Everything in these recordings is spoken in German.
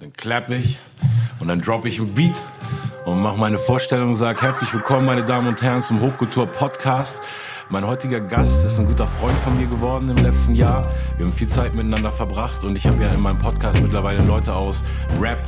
Dann klapp ich und dann drop ich ein Beat und mache meine Vorstellung und sage herzlich willkommen, meine Damen und Herren, zum Hochkultur-Podcast. Mein heutiger Gast ist ein guter Freund von mir geworden im letzten Jahr. Wir haben viel Zeit miteinander verbracht und ich habe ja in meinem Podcast mittlerweile Leute aus Rap,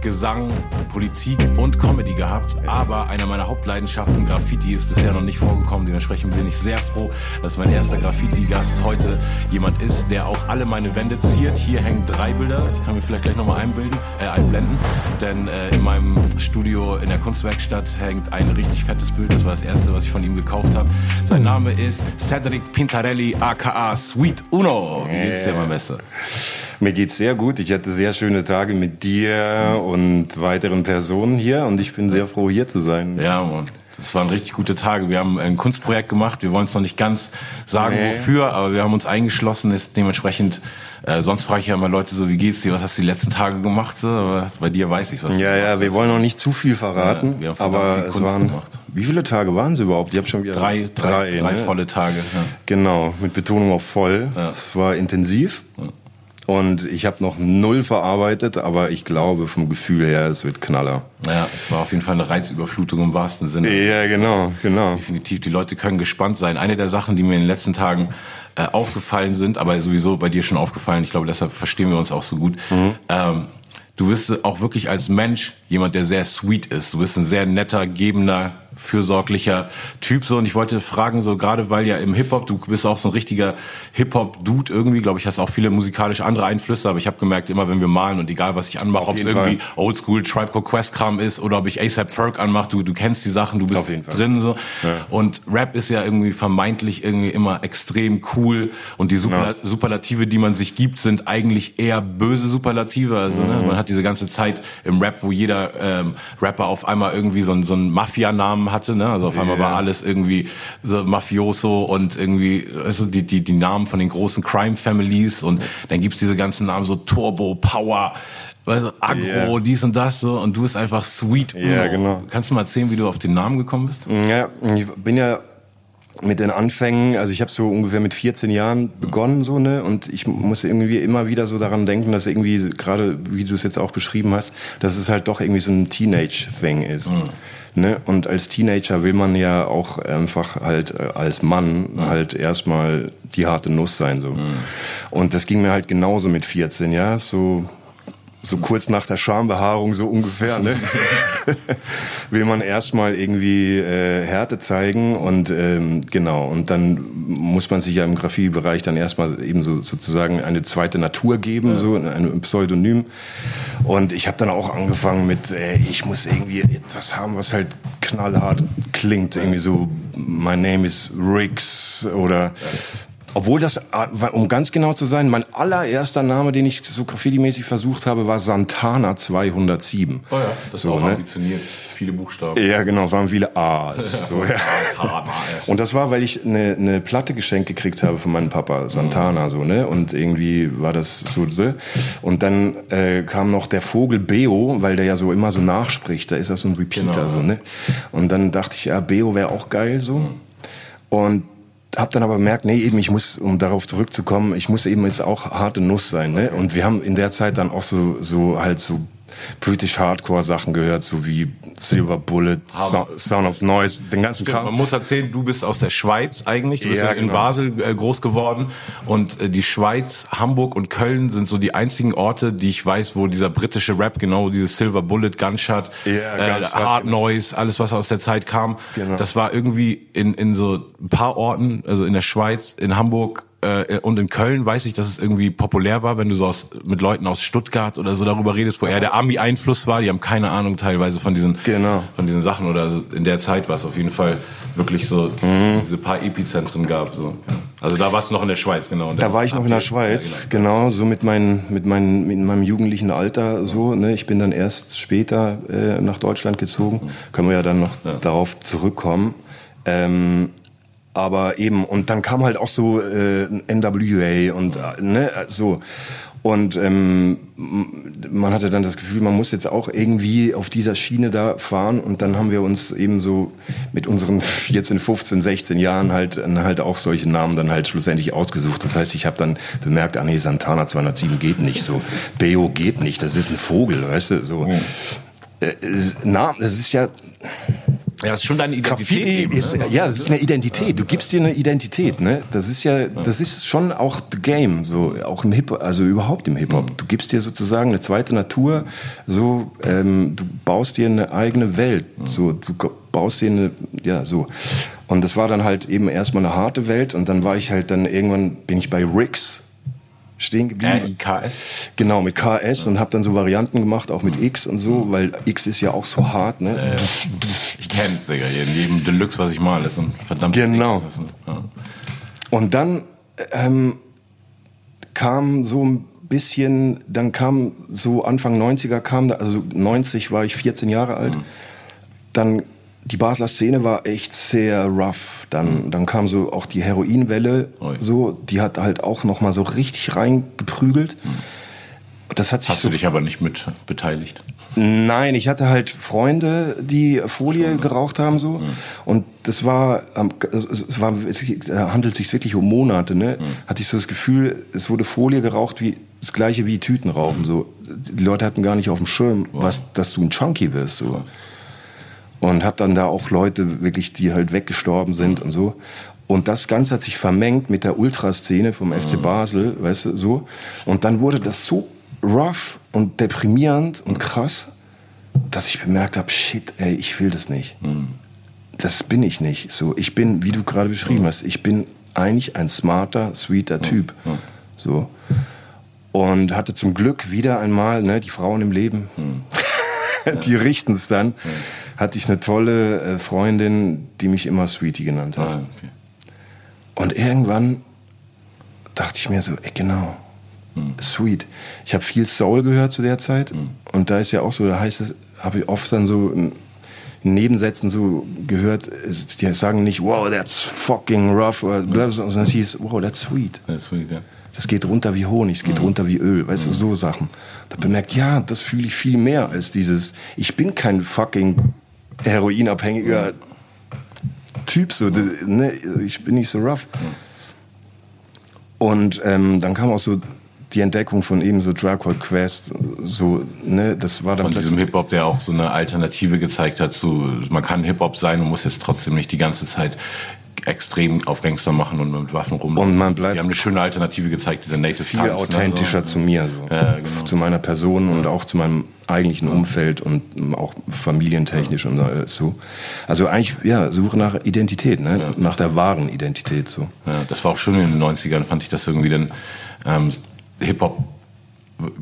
Gesang, Politik und Comedy gehabt. Aber einer meiner Hauptleidenschaften, Graffiti, ist bisher noch nicht vorgekommen. Dementsprechend bin ich sehr froh, dass mein erster Graffiti-Gast heute jemand ist, der auch alle meine Wände ziert. Hier hängen drei Bilder, die können wir vielleicht gleich nochmal einbilden, äh, einblenden. Denn äh, in meinem Studio in der Kunstwerkstatt hängt ein richtig fettes Bild. Das war das erste, was ich von ihm gekauft habe. Sein Name ist Cedric Pintarelli, aka Sweet Uno. Wie geht's dir, mein Bester? Mir geht's sehr gut. Ich hatte sehr schöne Tage mit dir und weiteren Personen hier und ich bin sehr froh, hier zu sein. Ja, Mann. Das waren richtig gute Tage. Wir haben ein Kunstprojekt gemacht. Wir wollen es noch nicht ganz sagen, nee. wofür, aber wir haben uns eingeschlossen. Ist dementsprechend. Äh, sonst frage ich ja immer Leute so, wie geht's dir? Was hast du die letzten Tage gemacht? So, aber bei dir weiß ich was. Ja, ja. Wir hast. wollen noch nicht zu viel verraten. Ja, aber es waren. Gemacht. Wie viele Tage waren es überhaupt? Ich habe schon wieder drei, drei, drei, drei ne? volle Tage. Ja. Genau, mit Betonung auf voll. Es war intensiv. Ja. Und ich habe noch null verarbeitet, aber ich glaube vom Gefühl her, es wird Knaller. Ja, es war auf jeden Fall eine Reizüberflutung im wahrsten Sinne. Ja, genau, genau. Definitiv. Die Leute können gespannt sein. Eine der Sachen, die mir in den letzten Tagen äh, aufgefallen sind, aber sowieso bei dir schon aufgefallen, ich glaube, deshalb verstehen wir uns auch so gut. Mhm. Ähm, du bist auch wirklich als Mensch jemand, der sehr sweet ist. Du bist ein sehr netter, gebender, fürsorglicher Typ so und ich wollte fragen so gerade weil ja im Hip Hop du bist auch so ein richtiger Hip Hop Dude irgendwie glaube ich hast auch viele musikalische andere Einflüsse aber ich habe gemerkt immer wenn wir malen und egal was ich anmache ob es irgendwie Oldschool Tribe Called Quest Kram ist oder ob ich ASAP Ferg anmache du du kennst die Sachen du bist drin so ja. und Rap ist ja irgendwie vermeintlich irgendwie immer extrem cool und die Super ja. Superlative die man sich gibt sind eigentlich eher böse Superlative also ne, mhm. ne, man hat diese ganze Zeit im Rap wo jeder ähm, Rapper auf einmal irgendwie so, so einen Mafia Namen hatte. Ne? Also auf einmal yeah. war alles irgendwie so Mafioso und irgendwie also die, die, die Namen von den großen Crime Families und dann gibt's diese ganzen Namen so Turbo, Power, weißt du, Agro, yeah. dies und das so und du bist einfach sweet. Ja, yeah, genau. Kannst du mal erzählen, wie du auf den Namen gekommen bist? Ja, ich bin ja mit den Anfängen, also ich habe so ungefähr mit 14 Jahren begonnen so ne und ich muss irgendwie immer wieder so daran denken, dass irgendwie gerade wie du es jetzt auch beschrieben hast, dass es halt doch irgendwie so ein Teenage Thing ist. Mhm. Ne? Und als Teenager will man ja auch einfach halt äh, als Mann mhm. halt erstmal die harte Nuss sein so. Mhm. Und das ging mir halt genauso mit 14, ja, so so kurz nach der Schambehaarung so ungefähr, ne? will man erstmal irgendwie äh, Härte zeigen und ähm, genau und dann muss man sich ja im Graffiti-Bereich dann erstmal eben so sozusagen eine zweite Natur geben, ja. so ein Pseudonym. Und ich habe dann auch angefangen mit, äh, ich muss irgendwie etwas haben, was halt knallhart klingt, irgendwie so, my name is Riggs oder obwohl das, äh, um ganz genau zu sein, mein allererster Name, den ich so graffiti-mäßig versucht habe, war Santana 207. Oh ja, das so, war auch ne? ambitioniert. Viele Buchstaben. Ja, genau, waren viele A's. so, ja. Und das war, weil ich eine, eine Platte geschenkt gekriegt habe von meinem Papa, Santana, so, ne? Und irgendwie war das so, so. Und dann äh, kam noch der Vogel Beo, weil der ja so immer so nachspricht. Da ist das so ein Repeater, genau. so, ne? Und dann dachte ich, ja, Beo wäre auch geil, so. Mhm. Und habe dann aber gemerkt, nee, eben ich muss, um darauf zurückzukommen, ich muss eben jetzt auch harte Nuss sein, ne? Und wir haben in der Zeit dann auch so so halt so British Hardcore Sachen gehört, so wie Silver Bullet, so Sound of Noise, den ganzen Kram. Man muss erzählen, du bist aus der Schweiz eigentlich, du bist ja, in genau. Basel äh, groß geworden und äh, die Schweiz, Hamburg und Köln sind so die einzigen Orte, die ich weiß, wo dieser britische Rap, genau dieses Silver Bullet, Gunshot, ja, äh, Hard. Noise, alles was aus der Zeit kam, genau. das war irgendwie in, in so ein paar Orten, also in der Schweiz, in Hamburg, äh, und in Köln weiß ich, dass es irgendwie populär war, wenn du so aus, mit Leuten aus Stuttgart oder so darüber redest, wo eher der Ami-Einfluss war. Die haben keine Ahnung teilweise von diesen, genau. von diesen Sachen oder so in der Zeit war es auf jeden Fall wirklich so, mhm. diese paar Epizentren gab. So. Also da warst du noch in der Schweiz, genau. Da war ich noch in der Schweiz, ja, genau. genau. so mit, mein, mit, mein, mit meinem jugendlichen Alter so. Ne? Ich bin dann erst später äh, nach Deutschland gezogen. Mhm. Können wir ja dann noch ja. darauf zurückkommen. Ähm, aber eben, und dann kam halt auch so äh, NWA und äh, ne, so. Und ähm, man hatte dann das Gefühl, man muss jetzt auch irgendwie auf dieser Schiene da fahren. Und dann haben wir uns eben so mit unseren 14, 15, 16 Jahren halt, halt auch solche Namen dann halt schlussendlich ausgesucht. Das heißt, ich habe dann bemerkt, ah nee, Santana 207 geht nicht so. Beo geht nicht, das ist ein Vogel, weißt du, so. Mhm. Äh, na, das ist ja ja, das ist schon deine Identität. Eben, ist, ne? Ja, das ist eine Identität. Du gibst dir eine Identität, ne? Das ist ja, das ist schon auch the game, so auch im Hip, also überhaupt im Hip Hop. Mhm. Du gibst dir sozusagen eine zweite Natur, so ähm, du baust dir eine eigene Welt, mhm. so du baust dir eine, ja so. Und das war dann halt eben erstmal eine harte Welt und dann war ich halt dann irgendwann bin ich bei Ricks stehen geblieben. KS? Genau, mit KS und habe dann so Varianten gemacht, auch mit X und so, weil X ist ja auch so hart, ne? Äh, ich kenn's, Digga. In jedem Deluxe, was ich mal, ist ein verdammtes Genau. X. Ja. Und dann ähm, kam so ein bisschen, dann kam so Anfang 90er kam, also 90 war ich 14 Jahre alt, mhm. dann die Basler Szene war echt sehr rough. Dann, mhm. dann kam so auch die Heroinwelle, Oi. so, die hat halt auch noch mal so richtig reingeprügelt. Mhm. Das hat sich Hast so du dich aber nicht mit beteiligt? Nein, ich hatte halt Freunde, die Folie Schon, geraucht haben so. Mhm. Und das war, es war, es handelt sich wirklich um Monate, ne? Mhm. Hatte ich so das Gefühl, es wurde Folie geraucht wie das gleiche wie Tütenrauchen. Mhm. So, die Leute hatten gar nicht auf dem Schirm, wow. was, dass du ein Chunky wirst. So. Wow und habe dann da auch Leute wirklich, die halt weggestorben sind und so. Und das Ganze hat sich vermengt mit der Ultraszene vom FC mhm. Basel, weißt du, so. Und dann wurde das so rough und deprimierend und krass, dass ich bemerkt habe, shit, ey, ich will das nicht. Mhm. Das bin ich nicht. So, ich bin, wie du gerade beschrieben mhm. hast, ich bin eigentlich ein smarter, sweeter Typ. So. Und hatte zum Glück wieder einmal, ne, die Frauen im Leben. die richten es dann hatte ich eine tolle äh, Freundin, die mich immer Sweetie genannt hat. Ah, okay. Und irgendwann dachte ich mir so, ey, genau, hm. Sweet. Ich habe viel Soul gehört zu der Zeit hm. und da ist ja auch so, da heißt es, habe ich oft dann so in Nebensätzen so gehört, die sagen nicht, wow, that's fucking rough, oder bla, sondern es hieß, wow, that's sweet. That's sweet, ja. Das geht runter wie Honig, es geht mhm. runter wie Öl, weißt du, hm. so Sachen. Da bemerkt, ja, das fühle ich viel mehr als dieses, ich bin kein fucking heroinabhängiger Typ, so, ne, ich bin nicht so rough. Und ähm, dann kam auch so die Entdeckung von eben so Drag Quest, so, ne, das war dann Von diesem Hip-Hop, der auch so eine Alternative gezeigt hat zu, man kann Hip-Hop sein und muss jetzt trotzdem nicht die ganze Zeit extrem auf Gangster machen und mit Waffen rum. Und man bleibt. Die haben eine schöne Alternative gezeigt, diese Native Viel Tanks, ne, authentischer ne, so. zu mir, so. Ja, genau. Zu meiner Person und auch zu meinem eigentlichen Umfeld und auch familientechnisch und so. Also eigentlich, ja, Suche nach Identität, ne? Ja. nach der wahren Identität, so. Ja, das war auch schön in den 90ern, fand ich das irgendwie dann, ähm, Hip-Hop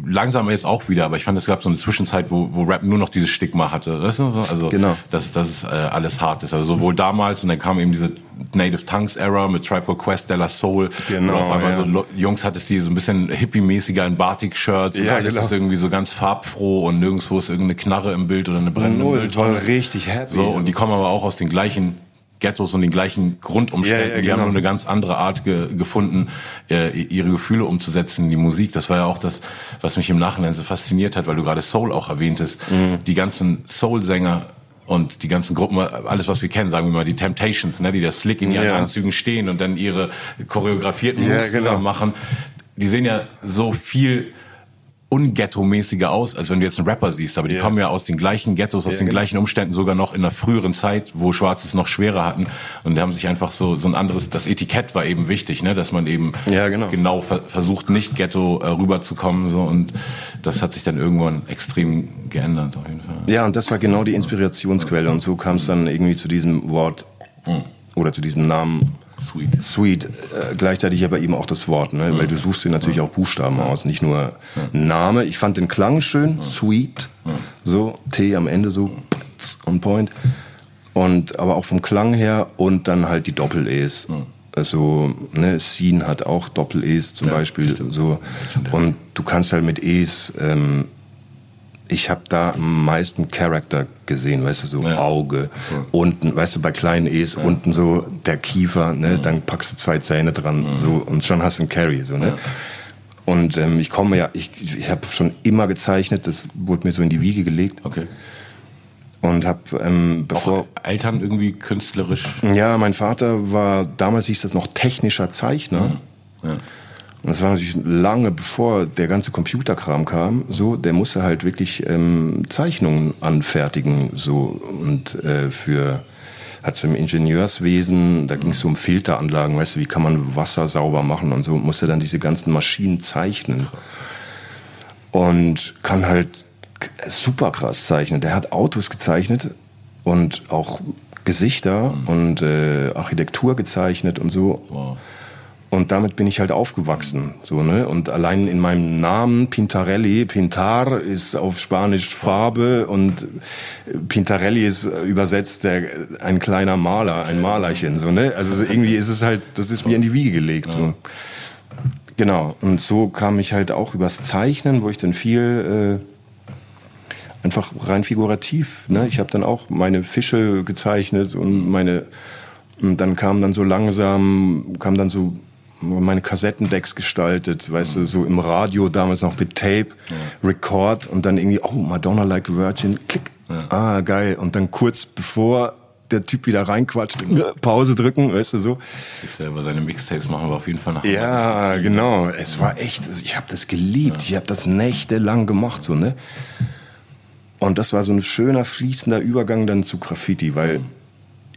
langsam jetzt auch wieder, aber ich fand, es gab so eine Zwischenzeit, wo, wo Rap nur noch dieses Stigma hatte. Ist so, also, genau. dass, dass es äh, alles hart ist. Also sowohl damals und dann kam eben diese Native Tongues Era mit Triple Quest, Della Soul. Genau. Und auf einmal ja. so Jungs hattest die so ein bisschen hippie-mäßiger in Batik-Shirts. Ja, alles genau. ist irgendwie so ganz farbfroh und nirgendwo ist irgendeine Knarre im Bild oder eine brennende Null, Mülltonne. war richtig happy. So, und die kommen aber auch aus den gleichen Ghettos und den gleichen Grundumständen. Ja, ja, die haben genau. nur eine ganz andere Art ge gefunden, äh, ihre Gefühle umzusetzen in die Musik. Das war ja auch das, was mich im Nachhinein so fasziniert hat, weil du gerade Soul auch erwähntest. Mhm. Die ganzen Soul-Sänger und die ganzen Gruppen, alles was wir kennen, sagen wir mal die Temptations, ne, die da slick in ihren ja. Anzügen stehen und dann ihre choreografierten Moves ja, genau. zusammen machen. Die sehen ja so viel unghetto-mäßiger aus, als wenn du jetzt einen Rapper siehst. Aber die yeah. kommen ja aus den gleichen Ghettos, aus yeah, den genau. gleichen Umständen, sogar noch in einer früheren Zeit, wo Schwarze es noch schwerer hatten. Und die haben sich einfach so, so ein anderes, das Etikett war eben wichtig, ne, dass man eben ja, genau, genau ver versucht, nicht Ghetto äh, rüberzukommen, so. Und das hat sich dann irgendwann extrem geändert, auf jeden Fall. Ja, und das war genau die Inspirationsquelle. Und so kam es dann irgendwie zu diesem Wort mhm. Oder zu diesem Namen Sweet. Sweet. Äh, gleichzeitig aber eben auch das Wort, ne? Mhm. weil du suchst dir natürlich auch Buchstaben aus, nicht nur Name. Ich fand den Klang schön, Sweet, so T am Ende so on point. Und aber auch vom Klang her und dann halt die Doppel-E's. Also, ne, Scene hat auch Doppel-E's zum ja, Beispiel. Stimmt. So. Und du kannst halt mit E's ähm, ich habe da am meisten Charakter gesehen, weißt du, so ja. Auge, ja. unten, weißt du, bei kleinen E's ja. unten so der Kiefer, ne, dann packst du zwei Zähne dran, so und schon hast du einen Carry, so, ne. Und ähm, ich komme ja, ich, ich habe schon immer gezeichnet, das wurde mir so in die Wiege gelegt. Okay. Und habe, ähm, bevor. Auch Eltern irgendwie künstlerisch. Ja, mein Vater war, damals hieß das noch technischer Zeichner. Ja. Und das war natürlich lange bevor der ganze Computerkram kam. So, der musste halt wirklich ähm, Zeichnungen anfertigen. So und äh, für hat so im Ingenieurswesen, da ging es so um Filteranlagen, weißt du, wie kann man Wasser sauber machen und so, musste dann diese ganzen Maschinen zeichnen. Und kann halt super krass zeichnen. Der hat Autos gezeichnet und auch Gesichter mhm. und äh, Architektur gezeichnet und so. Wow. Und damit bin ich halt aufgewachsen, so ne. Und allein in meinem Namen Pintarelli, Pintar ist auf Spanisch Farbe und Pintarelli ist übersetzt der, ein kleiner Maler, ein Malerchen, so ne. Also irgendwie ist es halt, das ist mir in die Wiege gelegt, so. Genau. Und so kam ich halt auch übers Zeichnen, wo ich dann viel äh, einfach rein figurativ. Ne? Ich habe dann auch meine Fische gezeichnet und meine und dann kam dann so langsam kam dann so meine Kassettendecks gestaltet, weißt mhm. du, so im Radio damals noch mit Tape, ja. Record und dann irgendwie, oh, Madonna Like a Virgin, klick, ja. ah, geil. Und dann kurz bevor der Typ wieder reinquatscht, ja. Pause drücken, weißt du, so. Sich selber seine Mixtapes machen wir auf jeden Fall nach. Ja, genau. Es war echt, also ich habe das geliebt. Ich habe das nächtelang gemacht, so, ne? Und das war so ein schöner, fließender Übergang dann zu Graffiti, weil mhm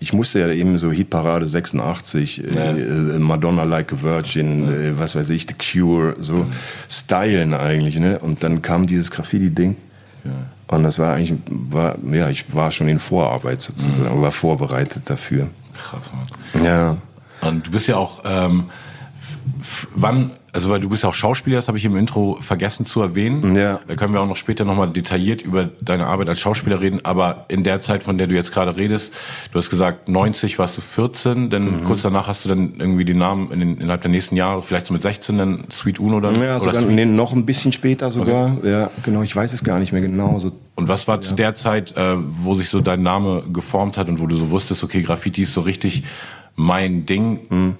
ich musste ja eben so Hitparade 86, äh, ja. äh, Madonna Like a Virgin, ja. äh, was weiß ich, The Cure, so mhm. stylen eigentlich, ne? Und dann kam dieses Graffiti-Ding. Ja. Und das war eigentlich, war, ja, ich war schon in Vorarbeit sozusagen, mhm. war vorbereitet dafür. Krass, Mann. Ja. Und du bist ja auch, ähm, wann also weil du bist ja auch Schauspieler, das habe ich im Intro vergessen zu erwähnen. Ja. Da können wir auch noch später nochmal detailliert über deine Arbeit als Schauspieler reden. Aber in der Zeit, von der du jetzt gerade redest, du hast gesagt, 90 warst du 14, denn mhm. kurz danach hast du dann irgendwie den Namen in den, innerhalb der nächsten Jahre, vielleicht so mit 16, dann Sweet Uno dann? Ja, oder sogar, nee, noch ein bisschen später sogar. Okay. Ja, genau, ich weiß es gar nicht mehr genau. So und was war ja. zu der Zeit, äh, wo sich so dein Name geformt hat und wo du so wusstest, okay, Graffiti ist so richtig mein Ding? Mhm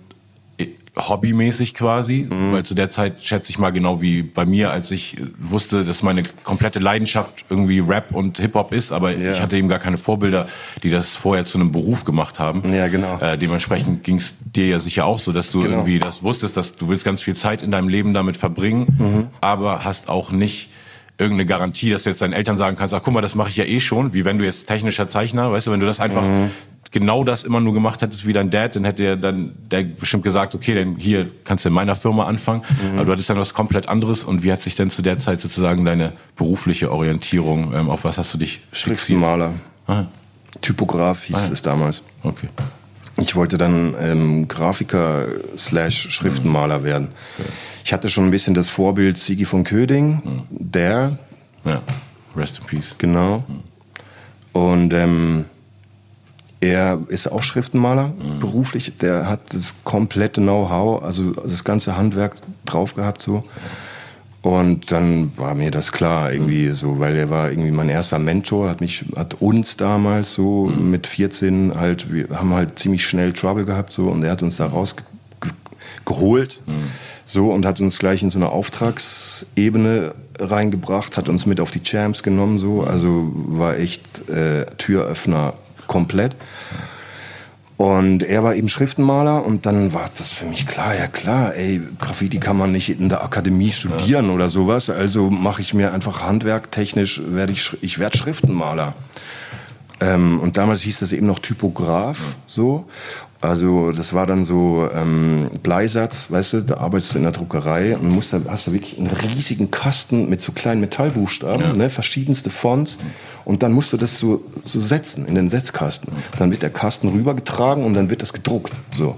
hobbymäßig quasi, mhm. weil zu der Zeit schätze ich mal genau wie bei mir, als ich wusste, dass meine komplette Leidenschaft irgendwie Rap und Hip-Hop ist, aber ja. ich hatte eben gar keine Vorbilder, die das vorher zu einem Beruf gemacht haben. Ja, genau. Äh, dementsprechend ging es dir ja sicher auch so, dass du genau. irgendwie das wusstest, dass du willst ganz viel Zeit in deinem Leben damit verbringen, mhm. aber hast auch nicht irgendeine Garantie, dass du jetzt deinen Eltern sagen kannst, ach guck mal, das mache ich ja eh schon, wie wenn du jetzt technischer Zeichner, weißt du, wenn du das einfach mhm genau das immer nur gemacht hättest wie dein Dad, dann hätte er dann der bestimmt gesagt, okay, dann hier kannst du in meiner Firma anfangen. Mhm. Aber du hattest dann was komplett anderes. Und wie hat sich denn zu der Zeit sozusagen deine berufliche Orientierung, ähm, auf was hast du dich Schriftenmaler. Aha. Typograf hieß ah, es damals. Okay. Ich wollte dann ähm, Grafiker slash Schriftenmaler mhm. werden. Okay. Ich hatte schon ein bisschen das Vorbild Sigi von Köding, mhm. der. Ja, rest in peace. Genau. Mhm. Und ähm, er ist auch Schriftenmaler mhm. beruflich. Der hat das komplette Know-how, also das ganze Handwerk drauf gehabt so. Und dann war mir das klar irgendwie so, weil er war irgendwie mein erster Mentor, hat mich, hat uns damals so mhm. mit 14 halt, wir haben halt ziemlich schnell Trouble gehabt so und er hat uns da rausgeholt mhm. so und hat uns gleich in so eine Auftragsebene reingebracht, hat uns mit auf die Champs genommen so, also war echt äh, Türöffner komplett. Und er war eben Schriftenmaler und dann war das für mich klar, ja klar, ey, Graffiti kann man nicht in der Akademie studieren ja. oder sowas, also mache ich mir einfach handwerktechnisch, werde ich, ich werde Schriftenmaler. Ähm, und damals hieß das eben noch Typograf, so. Also das war dann so ähm, Bleisatz, weißt du, da arbeitest du in der Druckerei und musst, hast du wirklich einen riesigen Kasten mit so kleinen Metallbuchstaben, ja. ne, verschiedenste Fonts und dann musst du das so, so setzen in den Setzkasten. Dann wird der Kasten rübergetragen und dann wird das gedruckt. So.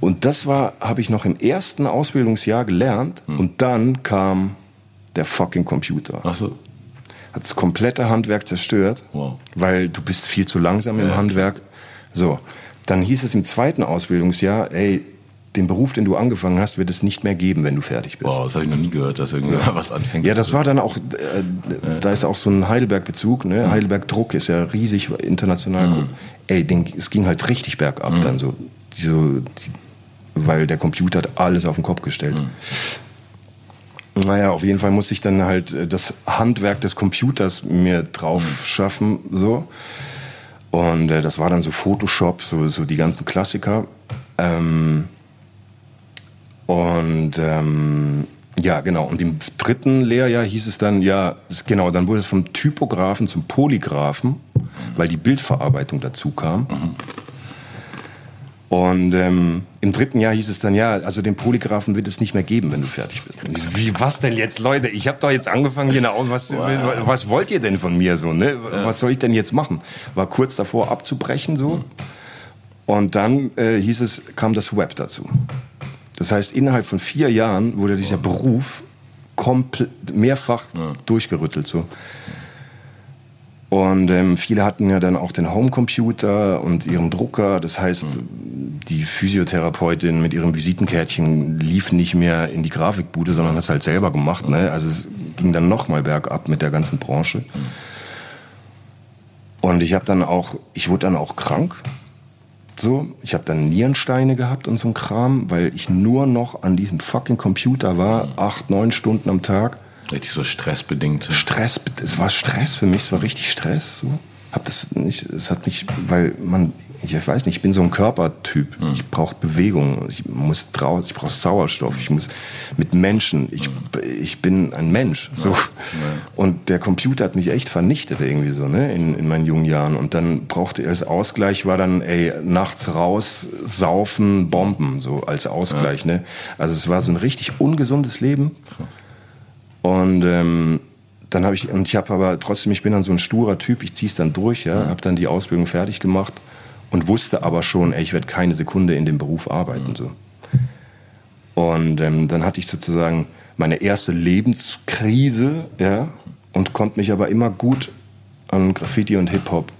Und das war, habe ich noch im ersten Ausbildungsjahr gelernt hm. und dann kam der fucking Computer. Ach so. Hat das komplette Handwerk zerstört, wow. weil du bist viel zu langsam im ja. Handwerk. So. Dann hieß es im zweiten Ausbildungsjahr, ey, den Beruf, den du angefangen hast, wird es nicht mehr geben, wenn du fertig bist. Boah, das habe ich noch nie gehört, dass irgendwer was anfängt. Ja, das war dann auch, äh, ja. da ist auch so ein Heidelberg-Bezug, ne? Mhm. Heidelberg-Druck ist ja riesig international. Mhm. Ey, den, es ging halt richtig bergab mhm. dann so, so die, weil der Computer hat alles auf den Kopf gestellt. Mhm. Naja, auf jeden Fall musste ich dann halt äh, das Handwerk des Computers mir drauf mhm. schaffen, so. Und äh, das war dann so Photoshop, so, so die ganzen Klassiker. Ähm, und ähm, ja, genau. Und im dritten Lehrjahr hieß es dann, ja, genau, dann wurde es vom Typographen zum Polygraphen, weil die Bildverarbeitung dazu kam. Mhm. Und ähm, im dritten Jahr hieß es dann, ja, also den Polygraphen wird es nicht mehr geben, wenn du fertig bist. So, wie, was denn jetzt, Leute? Ich habe doch jetzt angefangen, genau, was, wow. was wollt ihr denn von mir so? Ne? Was soll ich denn jetzt machen? War kurz davor abzubrechen so. Mhm. Und dann äh, hieß es, kam das Web dazu. Das heißt, innerhalb von vier Jahren wurde dieser Beruf komplett mehrfach ja. durchgerüttelt. So. Und ähm, viele hatten ja dann auch den Homecomputer und ihren Drucker. Das heißt, mhm. die Physiotherapeutin mit ihrem Visitenkärtchen lief nicht mehr in die Grafikbude, sondern hat es halt selber gemacht. Ne? Also es ging dann nochmal bergab mit der ganzen Branche. Mhm. Und ich habe dann auch, ich wurde dann auch krank so, ich habe dann Nierensteine gehabt und so ein Kram, weil ich nur noch an diesem fucking Computer war, mhm. acht, neun Stunden am Tag. Richtig so stressbedingt. Stress, es war Stress für mich, es war richtig Stress. So. Hab das nicht, es hat mich, weil man, ich weiß nicht, ich bin so ein Körpertyp. Mhm. Ich brauche Bewegung, ich muss draußen, ich brauche Sauerstoff, ich muss mit Menschen, ich, mhm. ich bin ein Mensch. So. Ja. Und der Computer hat mich echt vernichtet irgendwie so, ne, in, in meinen jungen Jahren. Und dann brauchte er als Ausgleich war dann, ey, nachts raus, saufen, Bomben, so als Ausgleich, ja. ne. Also es war so ein richtig ungesundes Leben. Und ähm, dann habe ich und ich habe aber trotzdem ich bin dann so ein sturer Typ ich ziehe es dann durch ja mhm. habe dann die Ausbildung fertig gemacht und wusste aber schon, ey, ich werde keine Sekunde in dem Beruf arbeiten. Mhm. So. Und ähm, dann hatte ich sozusagen meine erste Lebenskrise, ja, und konnte mich aber immer gut an Graffiti und Hip-Hop.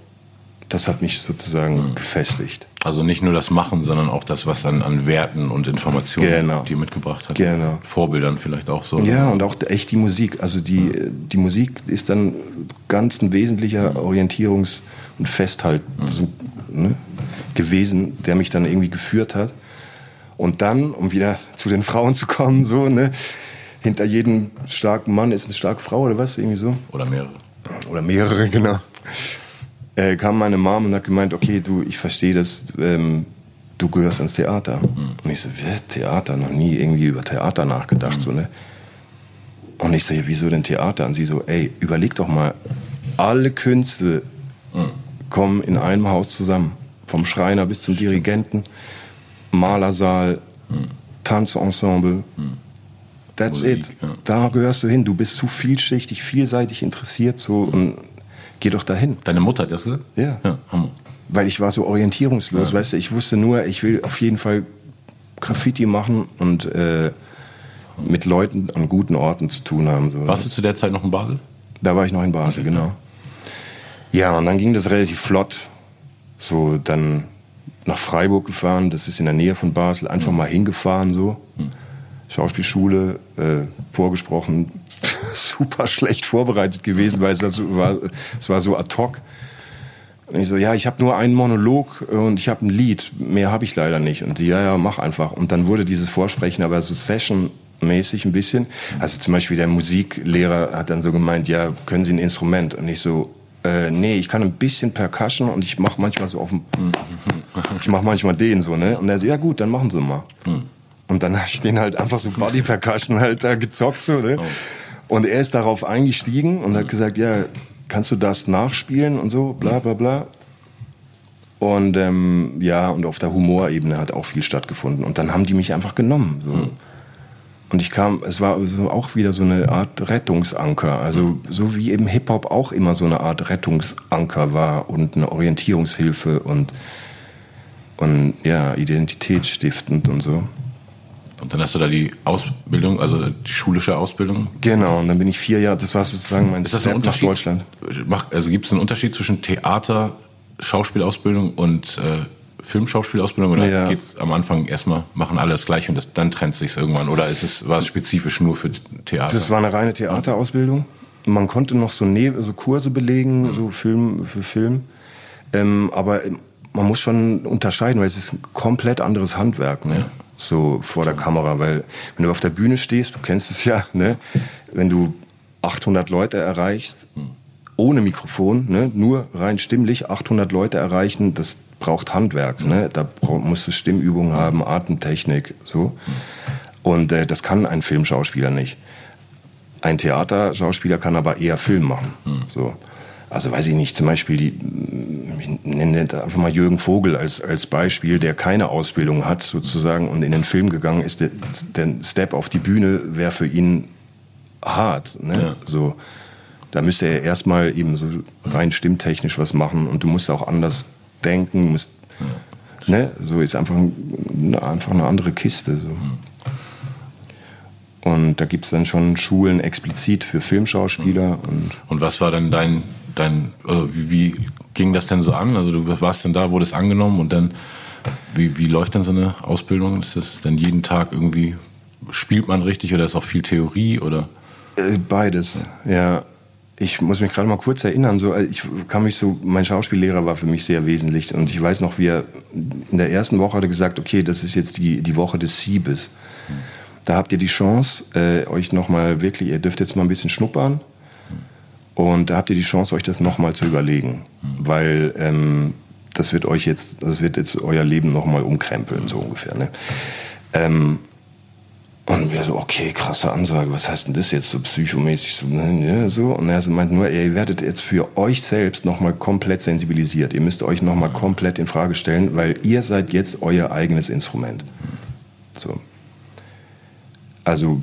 Das hat mich sozusagen mhm. gefestigt. Also nicht nur das Machen, sondern auch das, was dann an Werten und Informationen genau. dir mitgebracht hat. Genau. Vorbildern vielleicht auch so. Ja, und auch echt die Musik. Also die, mhm. die Musik ist dann ganz ein wesentlicher. Orientierungs- und Festhalt, mhm ne, gewesen, der mich dann irgendwie geführt hat. Und dann, um wieder zu den Frauen zu kommen, so, ne, hinter jedem starken Mann ist eine starke Frau oder was, irgendwie so. Oder mehrere. Oder mehrere, genau. Äh, kam meine Mom und hat gemeint, okay, du, ich verstehe das, ähm, du gehörst ans Theater. Mhm. Und ich so, Theater? Noch nie irgendwie über Theater nachgedacht, mhm. so, ne. Und ich so, ja, wieso denn Theater? Und sie so, ey, überleg doch mal, alle Künste mhm kommen in einem Haus zusammen. Vom Schreiner bis zum Dirigenten, Malersaal, hm. Tanzensemble. Hm. That's Musik, it. Ja. Da gehörst du hin. Du bist zu vielschichtig, vielseitig interessiert. So, und geh doch dahin. Deine Mutter hat das gesagt? Ja. ja Hammer. Weil ich war so orientierungslos, ja. weißt du, ich wusste nur, ich will auf jeden Fall Graffiti machen und äh, mit Leuten an guten Orten zu tun haben. So. Warst du zu der Zeit noch in Basel? Da war ich noch in Basel, okay. genau. Ja, und dann ging das relativ flott. So dann nach Freiburg gefahren, das ist in der Nähe von Basel, einfach mhm. mal hingefahren so. Mhm. Schauspielschule, äh, vorgesprochen, super schlecht vorbereitet gewesen, weil es war, es war so ad hoc. Und ich so, ja, ich habe nur einen Monolog und ich habe ein Lied, mehr habe ich leider nicht. Und die, ja, ja, mach einfach. Und dann wurde dieses Vorsprechen aber so Session-mäßig ein bisschen. Also zum Beispiel der Musiklehrer hat dann so gemeint, ja, können Sie ein Instrument? Und ich so, äh, nee, ich kann ein bisschen Percussion und ich mache manchmal so auf dem, ich mache manchmal den so, ne? Und er so, ja gut, dann machen Sie mal. Hm. Und dann habe ich den halt einfach so Body Percussion halt da gezockt so, ne? Oh. Und er ist darauf eingestiegen und hat hm. gesagt, ja, kannst du das nachspielen und so, bla bla bla. Und ähm, ja, und auf der Humorebene hat auch viel stattgefunden. Und dann haben die mich einfach genommen. So. Hm. Und ich kam, es war so auch wieder so eine Art Rettungsanker. Also so wie eben Hip-Hop auch immer so eine Art Rettungsanker war und eine Orientierungshilfe und, und ja, identitätsstiftend und so. Und dann hast du da die Ausbildung, also die schulische Ausbildung? Genau, und dann bin ich vier Jahre, das war sozusagen mein Ist das ein Unterschied? nach Deutschland. Also gibt es einen Unterschied zwischen Theater, Schauspielausbildung und äh, Filmschauspielausbildung oder ja. geht am Anfang erstmal, machen alle das gleiche und das, dann trennt sich irgendwann? Oder ist es, war es spezifisch nur für Theater? Das war eine reine Theaterausbildung. Man konnte noch so, ne so Kurse belegen, mhm. so Film für Film. Ähm, aber man muss schon unterscheiden, weil es ist ein komplett anderes Handwerk. Ne? Ja. So vor der Kamera, weil wenn du auf der Bühne stehst, du kennst es ja, ne, wenn du 800 Leute erreichst, ohne Mikrofon, ne, nur rein stimmlich 800 Leute erreichen, das braucht Handwerk, ne, da musst du Stimmübungen haben, Atemtechnik, so. Und äh, das kann ein Filmschauspieler nicht. Ein Theaterschauspieler kann aber eher Film machen, so. Also weiß ich nicht, zum Beispiel die, ich nenne einfach mal Jürgen Vogel als, als Beispiel, der keine Ausbildung hat sozusagen und in den Film gegangen ist, der, der Step auf die Bühne wäre für ihn hart. Ne? Ja. So, da müsste er erstmal eben so rein stimmtechnisch was machen und du musst auch anders denken, musst, ne? so ist einfach, ein- einfach eine andere Kiste. So. Und da gibt's dann schon Schulen explizit für Filmschauspieler und Und was war denn dein, dein, also wie, wie ging das denn so an? Also du warst dann da, wurdest angenommen und dann, wie, wie läuft denn so eine Ausbildung? Ist das dann jeden Tag irgendwie, spielt man richtig oder ist auch viel Theorie oder? Äh, Beides, ja. Ich muss mich gerade mal kurz erinnern, so, äh, ich kann mich so, mein Schauspiellehrer war für mich sehr wesentlich und ich weiß noch, wie er in der ersten Woche hat er gesagt, okay, das ist jetzt die, die Woche des Siebes. Da habt ihr die Chance, äh, euch nochmal wirklich, ihr dürft jetzt mal ein bisschen schnuppern und da habt ihr die Chance, euch das nochmal zu überlegen, weil ähm, das wird euch jetzt, das wird jetzt euer Leben nochmal umkrempeln, so ungefähr. Ne? Ähm, und wir so, okay, krasse Ansage, was heißt denn das jetzt so psychomäßig so, ne, ja, so. Und er so meint nur, ihr werdet jetzt für euch selbst nochmal komplett sensibilisiert. Ihr müsst euch nochmal komplett in Frage stellen, weil ihr seid jetzt euer eigenes Instrument. So. Also,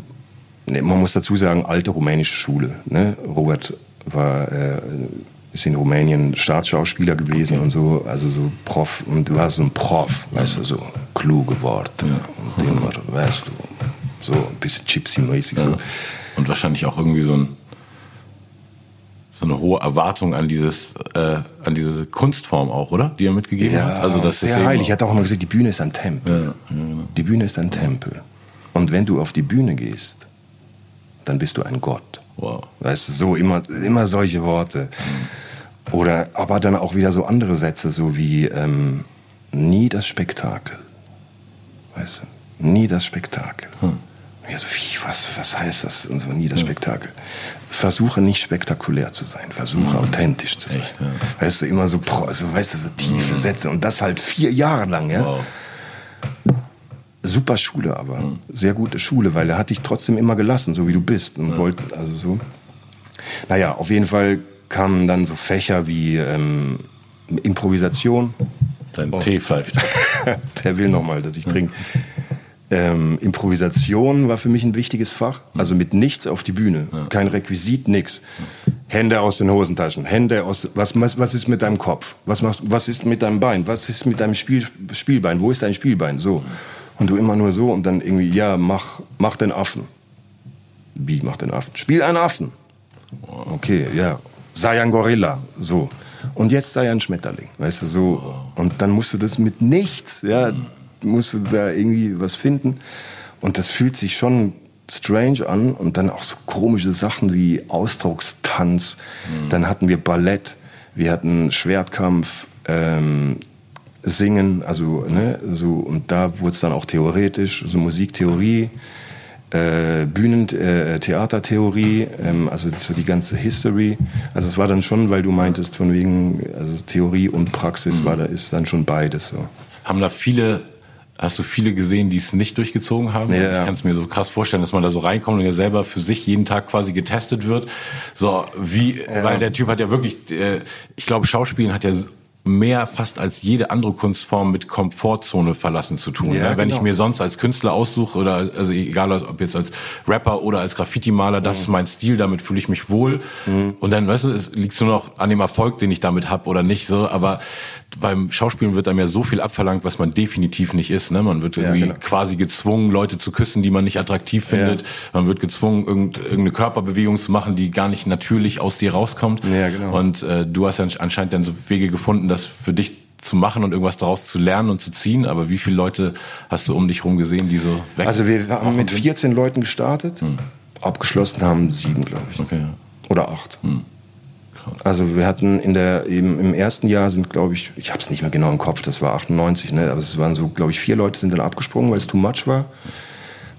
ne, man muss dazu sagen, alte rumänische Schule. Ne? Robert war, äh, ist in Rumänien Staatsschauspieler gewesen und so, also so Prof, und du warst so ein Prof, weißt du, so kluge Worte und immer, weißt du, so ein bisschen Gypsy-mäßig. So. Ja. Und wahrscheinlich auch irgendwie so ein so eine hohe Erwartung an dieses äh, an diese Kunstform auch, oder? Die er mitgegeben hat. Also das sehr ist heilig. auch- Er hat auch immer gesagt, die Bühne ist ein Tempel. Ja, ja, genau. Die Bühne ist ein Tempel. Und wenn du auf die Bühne gehst, dann bist du ein Gott. Wow. Weißt du, so immer, immer solche Worte. Oder aber dann auch wieder so andere Sätze, so wie ähm, nie das Spektakel. Weißt du? Nie das Spektakel. Ja, so wie, was, was heißt das? Und so, nie das Spektakel. Versuche nicht spektakulär zu sein, versuche authentisch zu sein. Echt, ja. Weißt du, immer so, so, weißt du, so tiefe Sätze und das halt vier Jahre lang, ja. Wow. Super Schule, aber sehr gute Schule, weil er hat dich trotzdem immer gelassen, so wie du bist und wollte, also so. Naja, auf jeden Fall kamen dann so Fächer wie ähm, Improvisation. Dein Oh. Tee pfeift. Der will noch mal, dass ich trinke. Ähm, Improvisation war für mich ein wichtiges Fach. Also mit nichts auf die Bühne. Kein Requisit, nix. Hände aus den Hosentaschen. Hände aus. Was, was, was ist mit deinem Kopf? Was, machst, was ist mit deinem Bein? Was ist mit deinem Spiel, Spielbein? Wo ist dein Spielbein? So. Und du immer nur so und dann irgendwie, ja, mach, mach den Affen. Wie, mach den Affen? Spiel einen Affen. Okay, ja. Sei ein Gorilla. So. Und jetzt sei ein Schmetterling. Weißt du, so. Und dann musst du das mit nichts, ja, musst du da irgendwie was finden. Und das fühlt sich schon strange an. Und dann auch so komische Sachen wie Ausdruckstanz. Dann hatten wir Ballett, wir hatten Schwertkampf, ähm, Singen, also, ne, so, und da wurde es dann auch theoretisch, so Musiktheorie, äh, Bühnen, äh, Theatertheorie, ähm, also so die ganze History. Also es war dann schon, weil du meintest, von wegen, also Theorie und Praxis war da, ist dann schon beides so. Haben da viele, hast du viele gesehen, die es nicht durchgezogen haben? Ja. Ich kann es mir so krass vorstellen, dass man da so reinkommt und ja selber für sich jeden Tag quasi getestet wird. So wie, weil der Typ hat ja wirklich, äh, ich glaube, Schauspielen hat ja mehr fast als jede andere Kunstform mit Komfortzone verlassen zu tun. Ja, ne? Wenn genau. ich mir sonst als Künstler aussuche oder also egal ob jetzt als Rapper oder als Graffiti-Maler, das ist mein Stil, damit fühle ich mich wohl. Und dann, weißt du, es liegt nur noch an dem Erfolg, den ich damit hab oder nicht so. Aber beim Schauspielen wird einem ja so viel abverlangt, was man definitiv nicht ist. Ne? Man wird irgendwie genau. quasi gezwungen, Leute zu küssen, die man nicht attraktiv findet. Man wird gezwungen, irgend- irgendeine Körperbewegung zu machen, die gar nicht natürlich aus dir rauskommt. Ja, genau. Und äh, du hast ja anscheinend dann so Wege gefunden, das für dich zu machen und irgendwas daraus zu lernen und zu ziehen. Aber wie viele Leute hast du um dich rum gesehen, die so weg Also wir haben mit sind? 14 Leuten gestartet, abgeschlossen haben sieben, glaube ich. Okay, ja. Oder acht. Also wir hatten in der eben im ersten Jahr sind glaube ich, ich habe es nicht mehr genau im Kopf, das war 98, ne, aber es waren so glaube ich vier Leute sind dann abgesprungen, weil es too much war.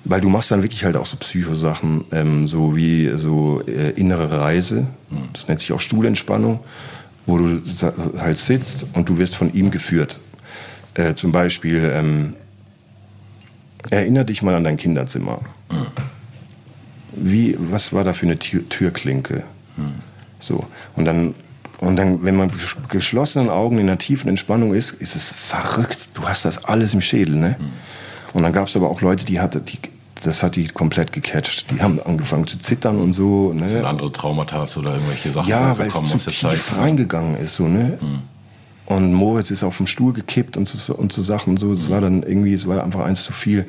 Weil du machst dann wirklich halt auch so Psychosachen, ähm, so wie so äh, innere Reise. Das nennt sich auch Stuhlentspannung, wo du halt sitzt und du wirst von ihm geführt. Äh, zum Beispiel, ähm, erinnere dich mal an dein Kinderzimmer. Wie, was war da für eine Tür, Türklinke? So. Und dann, und dann, wenn man mit geschlossenen Augen in einer tiefen Entspannung ist, ist es verrückt. Du hast das alles im Schädel, ne? Und dann gab es aber auch Leute, die hatte, die, das hat die komplett gecatcht. Die haben angefangen zu zittern und so. Ne? Sind andere Traumata oder irgendwelche Sachen Ja, weil es zu tief Zeit, reingegangen ist, so, ne? Mhm. Und Moritz ist auf dem Stuhl gekippt und so, und so Sachen, so. Es mhm. war dann irgendwie, es war einfach eins zu viel.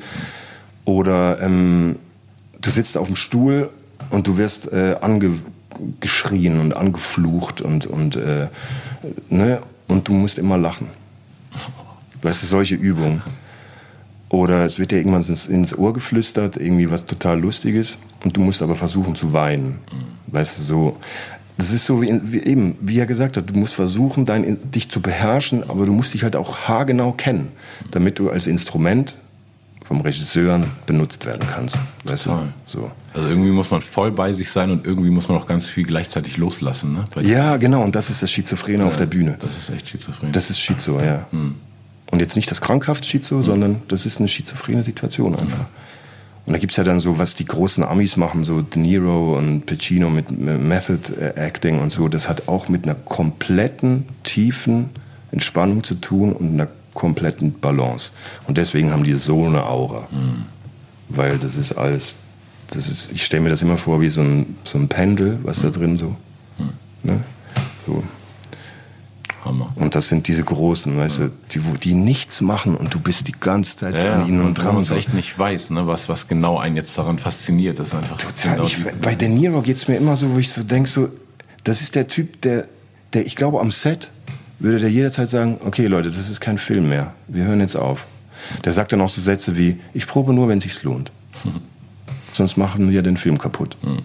Oder ähm, du sitzt auf dem Stuhl und du wirst äh, angeschrien und angeflucht und, und, äh, ne? und du musst immer lachen. Weißt du, solche Übungen. Oder es wird dir irgendwann ins, ins, Ohr geflüstert, irgendwie was total Lustiges, und du musst aber versuchen zu weinen. Weißt du, so. Das ist so wie, wie, eben, wie er gesagt hat, du musst versuchen, dein, dich zu beherrschen, aber du musst dich halt auch haargenau kennen, damit du als Instrument vom Regisseur benutzt werden kannst. Weißt du? So. Also irgendwie muss man voll bei sich sein und irgendwie muss man auch ganz viel gleichzeitig loslassen. Ne? Ja, genau, und das ist das Schizophrene ja, auf der Bühne. Das ist echt schizophren. Das ist Schizo, ja. Hm. Und jetzt nicht das krankhaft Schizo, mhm. sondern das ist eine schizophrene Situation einfach. Und da gibt es ja dann so, was die großen Amis machen, so De Niro und Pacino mit Method Acting und so, das hat auch mit einer kompletten, tiefen Entspannung zu tun und einer kompletten Balance. Und deswegen haben die so eine Aura. Mhm. Weil das ist alles, das ist, ich stelle mir das immer vor wie so ein, so ein Pendel, was mhm. da drin so. Mhm. Ne? So Hammer. Und das sind diese Großen, weißt du, die, die nichts machen und du bist die ganze Zeit ja, an ihnen und dran. Und echt nicht weiß, ne, was, was genau einen jetzt daran fasziniert. Das ist einfach Total. Genau ich, bei De Niro geht es mir immer so, wo ich so denke, so, das ist der Typ, der, der, ich glaube, am Set würde der jederzeit sagen, okay Leute, das ist kein Film mehr, wir hören jetzt auf. Der sagt dann auch so Sätze wie, ich probe nur, wenn es sich lohnt. Sonst machen wir den Film kaputt. Hm.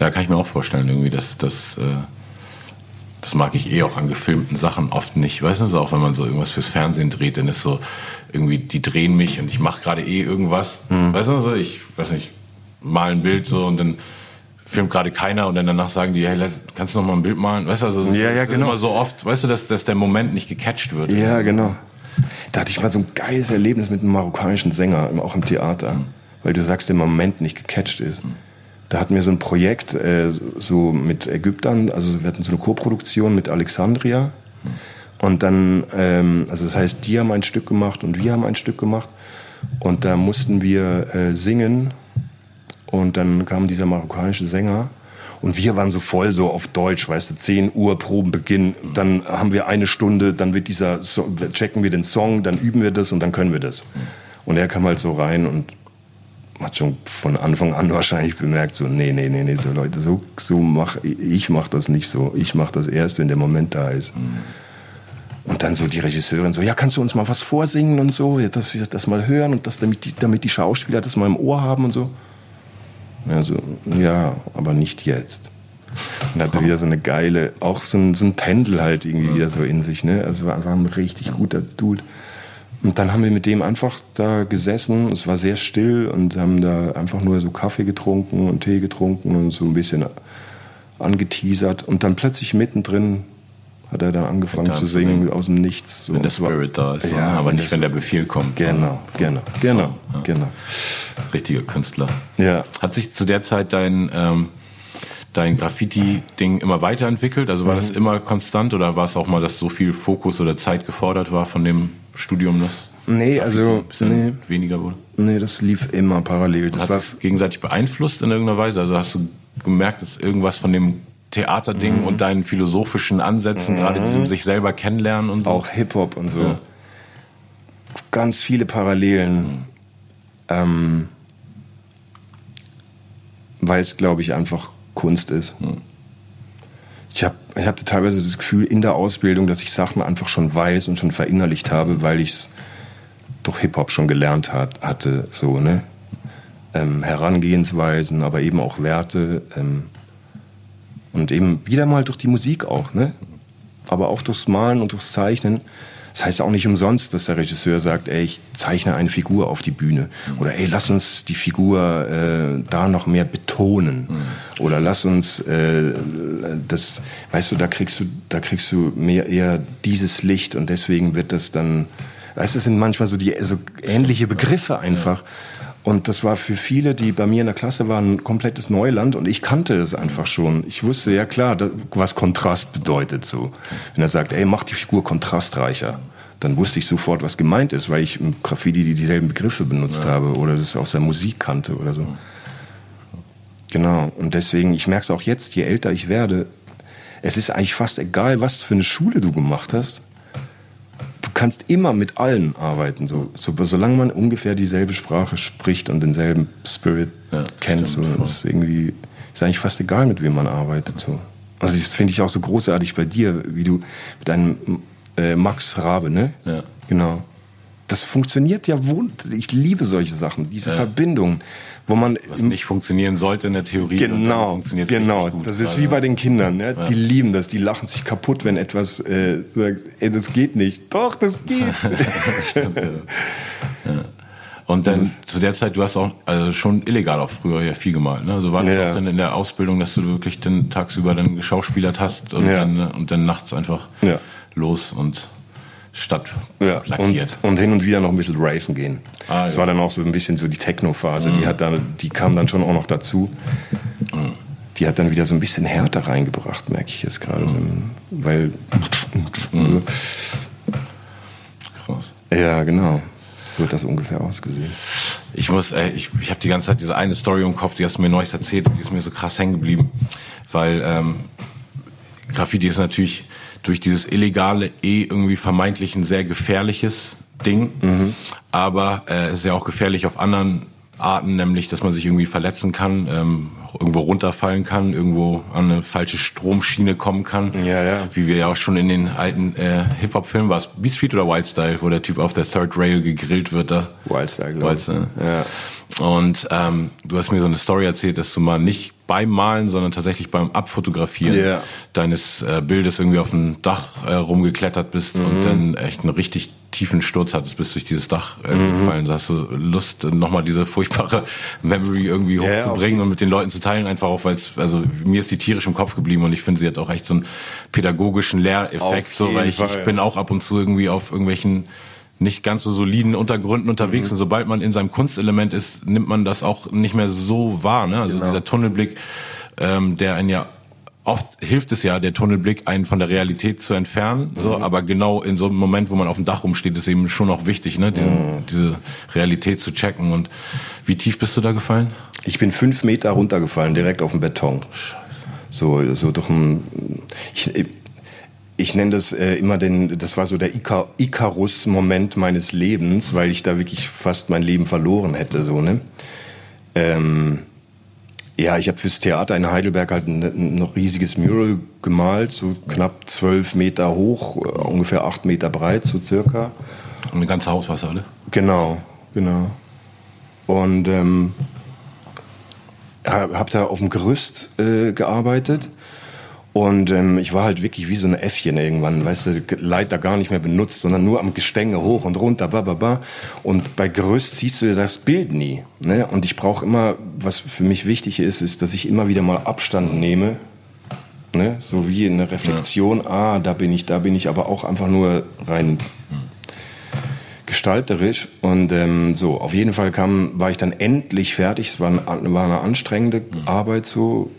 Ja, kann ich mir auch vorstellen, irgendwie, dass, dass äh das mag ich eh auch an gefilmten Sachen oft nicht. Weißt du, so auch wenn man so irgendwas fürs Fernsehen dreht, dann ist so irgendwie, die drehen mich und ich mache gerade eh irgendwas. Mhm. Weißt du, so ich weiß nicht, mal ein Bild so und dann filmt gerade keiner und dann danach sagen die, hey, kannst du noch mal ein Bild malen? Weißt du, also ja, ja, ist genau. immer so oft, weißt du, dass, dass der Moment nicht gecatcht wird. Ja, genau. Da hatte ich mal so ein geiles Erlebnis mit einem marokkanischen Sänger, auch im Theater, mhm. weil du sagst, der Moment nicht gecatcht ist. Mhm da hatten wir so ein Projekt äh, so mit Ägyptern, also wir hatten so eine Co-Produktion mit Alexandria. Und dann, ähm, also das heißt, die haben ein Stück gemacht und wir haben ein Stück gemacht. Und da mussten wir äh, singen. Und dann kam dieser marokkanische Sänger. Und wir waren so voll so auf Deutsch, weißt du, 10 Uhr Probenbeginn, dann haben wir eine Stunde, dann wird dieser, so checken wir den Song, dann üben wir das und dann können wir das. Und er kam halt so rein und hat schon von Anfang an wahrscheinlich bemerkt, so, nee, nee, nee, nee, so Leute, so, so mach, ich mach das nicht so. Ich mach das erst, wenn der Moment da ist. Und dann so die Regisseurin so, ja, kannst du uns mal was vorsingen und so, dass wir das mal hören und das, damit die, damit die Schauspieler das mal im Ohr haben und so. Ja, so, ja, aber nicht jetzt. Und hatte wieder so eine geile, auch so ein, so ein Pendel halt irgendwie wieder so in sich, ne? Also war einfach ein richtig guter Dude. Und dann haben wir mit dem einfach da gesessen. Es war sehr still und haben da einfach nur so Kaffee getrunken und Tee getrunken und so ein bisschen angeteasert. Und dann plötzlich mittendrin hat er dann angefangen zu singen aus dem Nichts. So. Wenn der Spirit da ist, ja, aber nicht, wenn der Befehl kommt. Genau, genau, genau, ja. genau. Richtiger Künstler. Ja. Hat sich zu der Zeit dein, ähm, dein Graffiti-Ding immer weiterentwickelt? Also war mhm. das immer konstant oder war es auch mal, dass so viel Fokus oder Zeit gefordert war von dem Studium, das nee, also nee, weniger wurde? Nee, das lief immer parallel. Das hat es gegenseitig beeinflusst in irgendeiner Weise? Also hast du gemerkt, dass irgendwas von dem Theaterding mhm. und deinen philosophischen Ansätzen, mhm. gerade diesem sich selber kennenlernen und so? Auch Hip-Hop und so. Ja. Ganz viele Parallelen. Mhm. Ähm, weil es, glaube ich, einfach Kunst ist. Mhm ich, hab, ich hatte teilweise das Gefühl in der Ausbildung, dass ich Sachen einfach schon weiß und schon verinnerlicht habe, weil ich es durch Hip-Hop schon gelernt hat, hatte, so, ne? Ähm, Herangehensweisen, aber eben auch Werte. Ähm, Und eben wieder mal durch die Musik auch, ne? Aber auch durchs Malen und durchs Zeichnen. Das heißt auch nicht umsonst, dass der Regisseur sagt, ey, ich zeichne eine Figur auf die Bühne. Oder ey, lass uns die Figur äh, da noch mehr betonen. Mhm. Oder lass uns äh, das, weißt du, da kriegst du, da kriegst du mehr eher dieses Licht und deswegen wird das dann. Weißt du, es sind manchmal so die so ähnliche Begriffe einfach. Und das war für viele, die bei mir in der Klasse waren, ein komplettes Neuland und ich kannte es einfach schon. Ich wusste ja klar, was Kontrast bedeutet so. Wenn er sagt, ey, mach die Figur kontrastreicher, dann wusste ich sofort, was gemeint ist, weil ich im Graffiti dieselben Begriffe benutzt ja. habe oder das aus der Musik kannte oder so. Genau. Und deswegen, ich merke es auch jetzt, je älter ich werde, es ist eigentlich fast egal, was für eine Schule du gemacht hast. Du kannst immer mit allen arbeiten, so, so solange man ungefähr dieselbe Sprache spricht und denselben Spirit ja, kennt. So, ist irgendwie ist eigentlich fast egal, mit wem man arbeitet. So. Also das finde ich auch so großartig bei dir, wie du mit deinem äh, Max Rabe, ne? Ja. Genau. Das funktioniert ja wohl. Ich liebe solche Sachen, diese ja. Verbindung, wo man was nicht funktionieren sollte in der Theorie. Genau, funktioniert genau. Gut, das ist wie bei den Kindern. Ne? Ja. Die lieben das, die lachen sich kaputt, wenn etwas äh, sagt, ey, das geht nicht. Doch, das geht. Stimmt, ja. Und dann zu der Zeit, du hast auch also schon illegal auch früher ja viel gemalt. Ne? Also war das ja. auch dann in der Ausbildung, dass du wirklich dann tagsüber dann geschauspielert hast und, ja. dann, und dann nachts einfach ja los und Stadt ja, lackiert. Und, und, hin und wieder noch ein bisschen raven gehen. Ah, das ja. war dann auch so ein bisschen so die Techno-Phase. Mhm. Die, hat dann, die kam dann schon auch noch dazu. Mhm. Die hat dann wieder so ein bisschen Härte reingebracht, merke ich jetzt gerade. Mhm. Weil. Mhm. Krass. Ja, genau. So hat das ungefähr ausgesehen. Ich muss, ey, ich, ich habe die ganze Zeit diese eine Story im Kopf, die hast du mir neulich erzählt, die ist mir so krass hängen geblieben. Weil ähm, Graffiti ist natürlich durch dieses illegale eh irgendwie vermeintlich ein sehr gefährliches Ding. Mhm. Aber äh, es ist ja auch gefährlich auf anderen Arten, nämlich dass man sich irgendwie verletzen kann, ähm, irgendwo runterfallen kann, irgendwo an eine falsche Stromschiene kommen kann. Ja, ja. Wie wir ja auch schon in den alten äh, Hip-Hop-Filmen, war es Beat Street oder Wild Style, wo der Typ auf der Third Rail gegrillt wird da. Wild Style, glaube ich. Ja. Und ähm, du hast mir so eine Story erzählt, dass du mal nicht beim Malen, sondern tatsächlich beim Abfotografieren yeah. deines äh, Bildes irgendwie auf ein Dach äh, rumgeklettert bist mhm. und dann echt einen richtig tiefen Sturz hattest, bist durch dieses Dach äh, mhm. gefallen. Da hast du Lust, nochmal diese furchtbare Memory irgendwie hochzubringen yeah, und mit den Leuten zu teilen, einfach auch, weil es, also mir ist die tierisch im Kopf geblieben und ich finde, sie hat auch echt so einen pädagogischen Lehreffekt, so, weil ich, ich bin auch ab und zu irgendwie auf irgendwelchen nicht ganz so soliden Untergründen unterwegs. Mhm. Und sobald man in seinem Kunstelement ist, nimmt man das auch nicht mehr so wahr. Ne? Also genau. dieser Tunnelblick, ähm, der einen ja oft hilft es ja, der Tunnelblick, einen von der Realität zu entfernen. Mhm. So, aber genau in so einem Moment, wo man auf dem Dach rumsteht, ist eben schon auch wichtig, ne, diese, mhm. diese Realität zu checken. Und wie tief bist du da gefallen? Ich bin fünf Meter runtergefallen, direkt auf den Beton. Scheiße. So, so durch ein. Ich, ich nenne das äh, immer den, das war so der Icarus-Moment meines Lebens, weil ich da wirklich fast mein Leben verloren hätte, so, ne? Ähm, ja, ich habe fürs Theater in Heidelberg halt ein, ein riesiges Mural gemalt, so knapp zwölf Meter hoch, äh, ungefähr acht Meter breit, so circa. Und eine ganze Hauswasser, Genau, genau. Und ähm, habe da auf dem Gerüst äh, gearbeitet und ähm, ich war halt wirklich wie so ein Äffchen irgendwann, weißt du, Leiter gar nicht mehr benutzt, sondern nur am Gestänge hoch und runter, ba, ba, ba. Und bei Gerüst siehst du das Bild nie. Ne? Und ich brauche immer, was für mich wichtig ist, ist, dass ich immer wieder mal Abstand nehme. Ne? So wie eine Reflexion, ja. ah, da bin ich, da bin ich, aber auch einfach nur rein gestalterisch. Und ähm, so, auf jeden Fall kam, war ich dann endlich fertig. Es war, ein, war eine anstrengende mhm. Arbeit so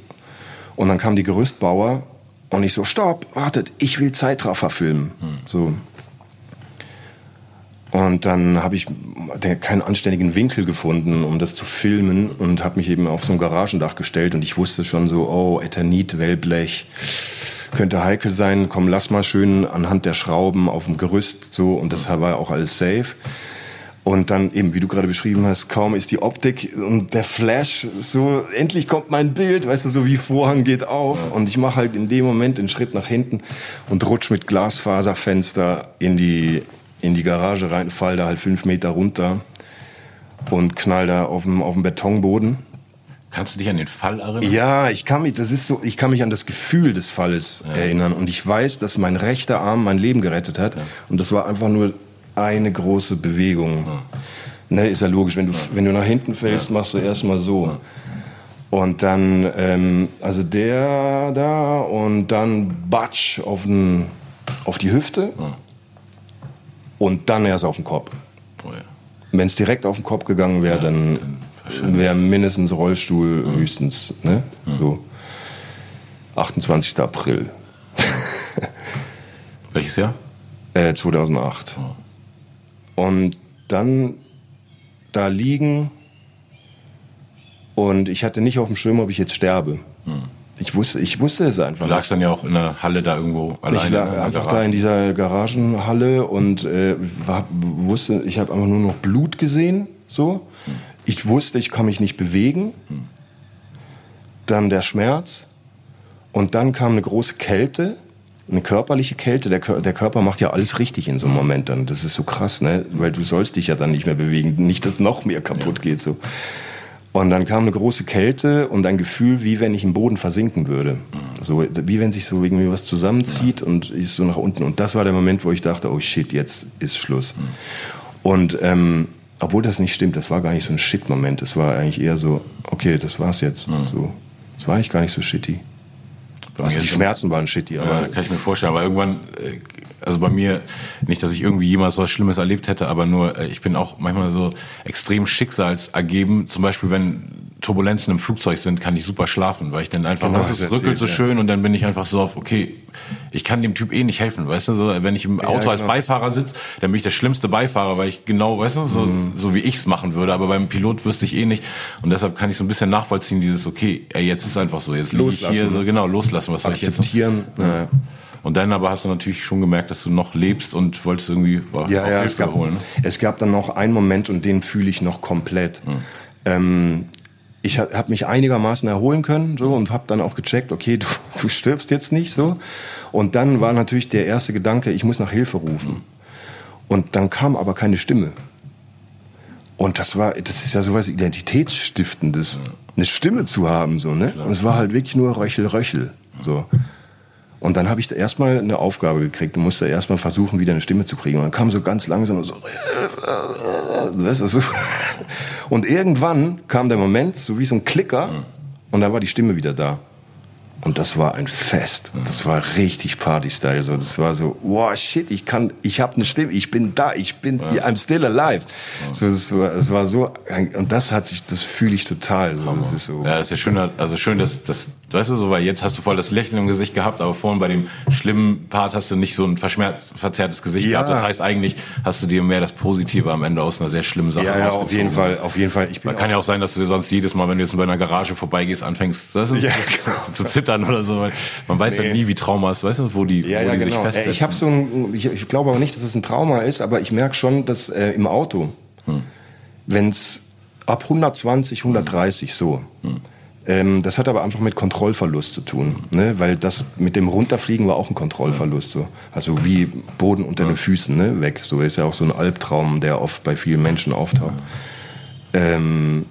und dann kam die Gerüstbauer und ich so, stopp, wartet, ich will Zeitraffer filmen. Hm. So. Und dann habe ich keinen anständigen Winkel gefunden, um das zu filmen und habe mich eben auf so ein Garagendach gestellt und ich wusste schon so, oh, Eternit, Wellblech, könnte heikel sein, komm, lass mal schön anhand der Schrauben auf dem Gerüst so und das war auch alles safe. Und dann eben, wie du gerade beschrieben hast, kaum ist die Optik und der Flash so, endlich kommt mein Bild, weißt du, so wie Vorhang geht auf. Ja. Und ich mache halt in dem Moment den Schritt nach hinten und rutsch mit Glasfaserfenster in die, in die Garage rein, fall da halt fünf Meter runter und knall da auf dem, auf dem Betonboden. Kannst du dich an den Fall erinnern? Ja, ich kann mich, das ist so, ich kann mich an das Gefühl des Falles ja. erinnern und ich weiß, dass mein rechter Arm mein Leben gerettet hat ja. und das war einfach nur eine große Bewegung. Ja. Ne, ist ja logisch, wenn du, wenn du nach hinten fällst, machst du erstmal so. Und dann, ähm, also der da und dann Batsch auf, den, auf die Hüfte und dann erst auf den Kopf. Oh ja. Wenn es direkt auf den Kopf gegangen wäre, dann, dann wäre mindestens Rollstuhl mhm. höchstens. Ne? Mhm. So. 28. April. Welches Jahr? Äh, 2008. Oh. Und dann da liegen und ich hatte nicht auf dem Schirm, ob ich jetzt sterbe. Mhm. Ich wusste, ich wusste es einfach. Du lagst dann ja auch in der Halle da irgendwo alleine. Ich lag ne, einfach Garage. da in dieser Garagenhalle und äh, war, wusste, ich habe einfach nur noch Blut gesehen, so. Ich wusste, ich kann mich nicht bewegen. Dann der Schmerz. Und dann kam eine große Kälte, eine körperliche Kälte. Der, der Körper macht ja alles richtig in so einem Moment dann. Das ist so krass, ne? Weil du sollst dich ja dann nicht mehr bewegen. Nicht, dass noch mehr kaputt geht, so. Und dann kam eine große Kälte und ein Gefühl, wie wenn ich im Boden versinken würde. So, wie wenn sich so irgendwie was zusammenzieht und ich so nach unten. Und das war der Moment, wo ich dachte, oh shit, jetzt ist Schluss. Und ähm, obwohl das nicht stimmt, das war gar nicht so ein Shit-Moment. Es war eigentlich eher so, okay, das war's jetzt. Mhm. So, das war eigentlich gar nicht so shitty. Also die Schmerzen waren shitty, aber. Ja, kann ich mir vorstellen, aber irgendwann, äh, also bei mir, nicht, dass ich irgendwie jemals was Schlimmes erlebt hätte, aber nur, äh, ich bin auch manchmal so extrem schicksalsergeben. Zum Beispiel, wenn Turbulenzen im Flugzeug sind, kann ich super schlafen, weil ich dann einfach, genau, das ist rückelt so ja. schön und dann bin ich einfach so auf, okay, ich kann dem Typ eh nicht helfen, weißt du, so, wenn ich im Auto ja, genau. als Beifahrer sitze, dann bin ich der schlimmste Beifahrer, weil ich genau, weißt du, so, mhm. so wie ich's machen würde, aber beim Pilot wüsste ich eh nicht und deshalb kann ich so ein bisschen nachvollziehen, dieses, okay, ey, jetzt ist einfach so, jetzt liege ich hier, so, genau, loslassen, was soll ich jetzt? Akzeptieren, ja. Und dann aber hast du natürlich schon gemerkt, dass du noch lebst und wolltest irgendwie war, ja, ja, Hilfe es gab, holen. Ne? Es gab dann noch einen Moment und den fühle ich noch komplett. Mhm. Ähm, ich habe mich einigermaßen erholen können so und habe dann auch gecheckt, okay, du, du stirbst jetzt nicht so. Und dann war natürlich der erste Gedanke, ich muss nach Hilfe rufen. Und dann kam aber keine Stimme. Und das war, das ist ja sowas Identitätsstiftendes, eine Stimme zu haben, so, ne? Und es war halt wirklich nur Röchel, Röchel, so. Und dann habe ich da erstmal eine Aufgabe gekriegt und musste erstmal versuchen, wieder eine Stimme zu kriegen. Und dann kam so ganz langsam so, das ist so. Und irgendwann kam der Moment, so wie so ein Klicker, und dann war die Stimme wieder da. Und das war ein Fest. Das war richtig Party-Style. So, das war so, wow, shit, ich kann, ich habe eine Stimme, ich bin da, ich bin, ja. I'm still alive. So, das war, das war so, und das hat sich, das fühle ich total. So, das ist so. Ja, das ist ja schön, also schön, dass, dass, weißt du, so, weil jetzt hast du voll das Lächeln im Gesicht gehabt, aber vorhin bei dem schlimmen Part hast du nicht so ein verzerrtes Gesicht ja. gehabt. Das heißt eigentlich hast du dir mehr das Positive am Ende aus einer sehr schlimmen Sache ja, ja, auf jeden Fall, auf jeden Fall. Ich bin kann ja auch sein, dass du sonst jedes Mal, wenn du jetzt bei einer Garage vorbeigehst, anfängst, das ist, ja, zu zittern oder so. Weil man weiß nee. ja nie, wie Trauma ist, weißt du, wo die, ja, wo ja, die genau. sich festsetzen. Ich habe so ein, ich, ich, glaube aber nicht, dass es ein Trauma ist, aber ich merke schon, dass äh, im Auto, hm. wenn es ab 120, 130 so, hm. Ähm, das hat aber einfach mit Kontrollverlust zu tun, ne? weil das mit dem Runterfliegen war auch ein Kontrollverlust, so. also wie Boden unter den Füßen ne? weg. So ist ja auch so ein Albtraum, der oft bei vielen Menschen auftaucht. Ähm,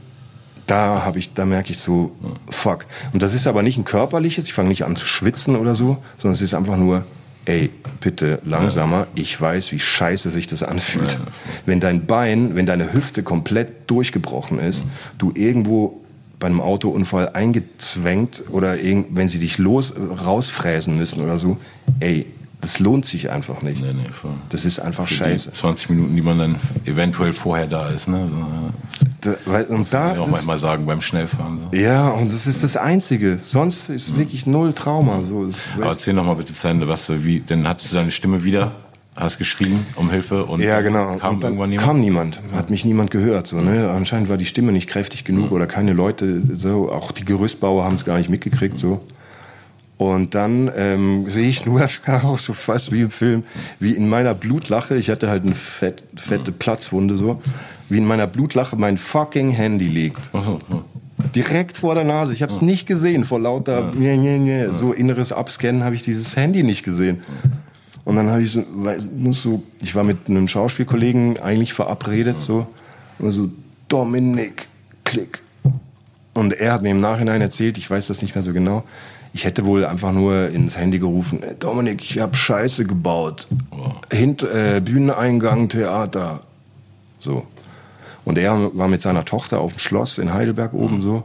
da habe ich, da merke ich so, fuck. Und das ist aber nicht ein körperliches, ich fange nicht an zu schwitzen oder so, sondern es ist einfach nur, ey, bitte langsamer, ich weiß, wie scheiße sich das anfühlt. Wenn dein Bein, wenn deine Hüfte komplett durchgebrochen ist, du irgendwo bei einem Autounfall eingezwängt oder wenn sie dich los rausfräsen müssen oder so, ey, das lohnt sich einfach nicht. Nee, nee, voll. Das ist einfach Für scheiße. 20 Minuten, die man dann eventuell vorher da ist. Ne? So, da, weil, und da, ich auch manchmal sagen beim Schnellfahren. So. Ja, und das ist das Einzige. Sonst ist mhm. wirklich null Trauma. So, Aber erzähl noch mal bitte zu Ende, was du, wie, denn hattest du deine Stimme wieder? Hast geschrien um Hilfe und ja, genau. kam und irgendwann niemand? Kam niemand, hat mich niemand gehört. So, ne? Anscheinend war die Stimme nicht kräftig genug oder keine Leute, so, auch die Gerüstbauer haben es gar nicht mitgekriegt. So. Und dann ähm, sehe ich nur auch so fast wie im Film, wie in meiner Blutlache, ich hatte halt eine fett, fette Platzwunde so, wie in meiner Blutlache mein fucking Handy liegt. Direkt vor der Nase. Ich habe es nicht gesehen vor lauter so inneres Abscannen habe ich dieses Handy nicht gesehen. Und dann habe ich so, weil, so, ich war mit einem Schauspielkollegen eigentlich verabredet so, und so Dominik, klick, Und er hat mir im Nachhinein erzählt, ich weiß das nicht mehr so genau, ich hätte wohl einfach nur ins Handy gerufen, "Ey, Dominik, ich habe Scheiße gebaut. Hint, äh, Bühneneingang, Theater. So. Und er war mit seiner Tochter auf dem Schloss in Heidelberg oben so,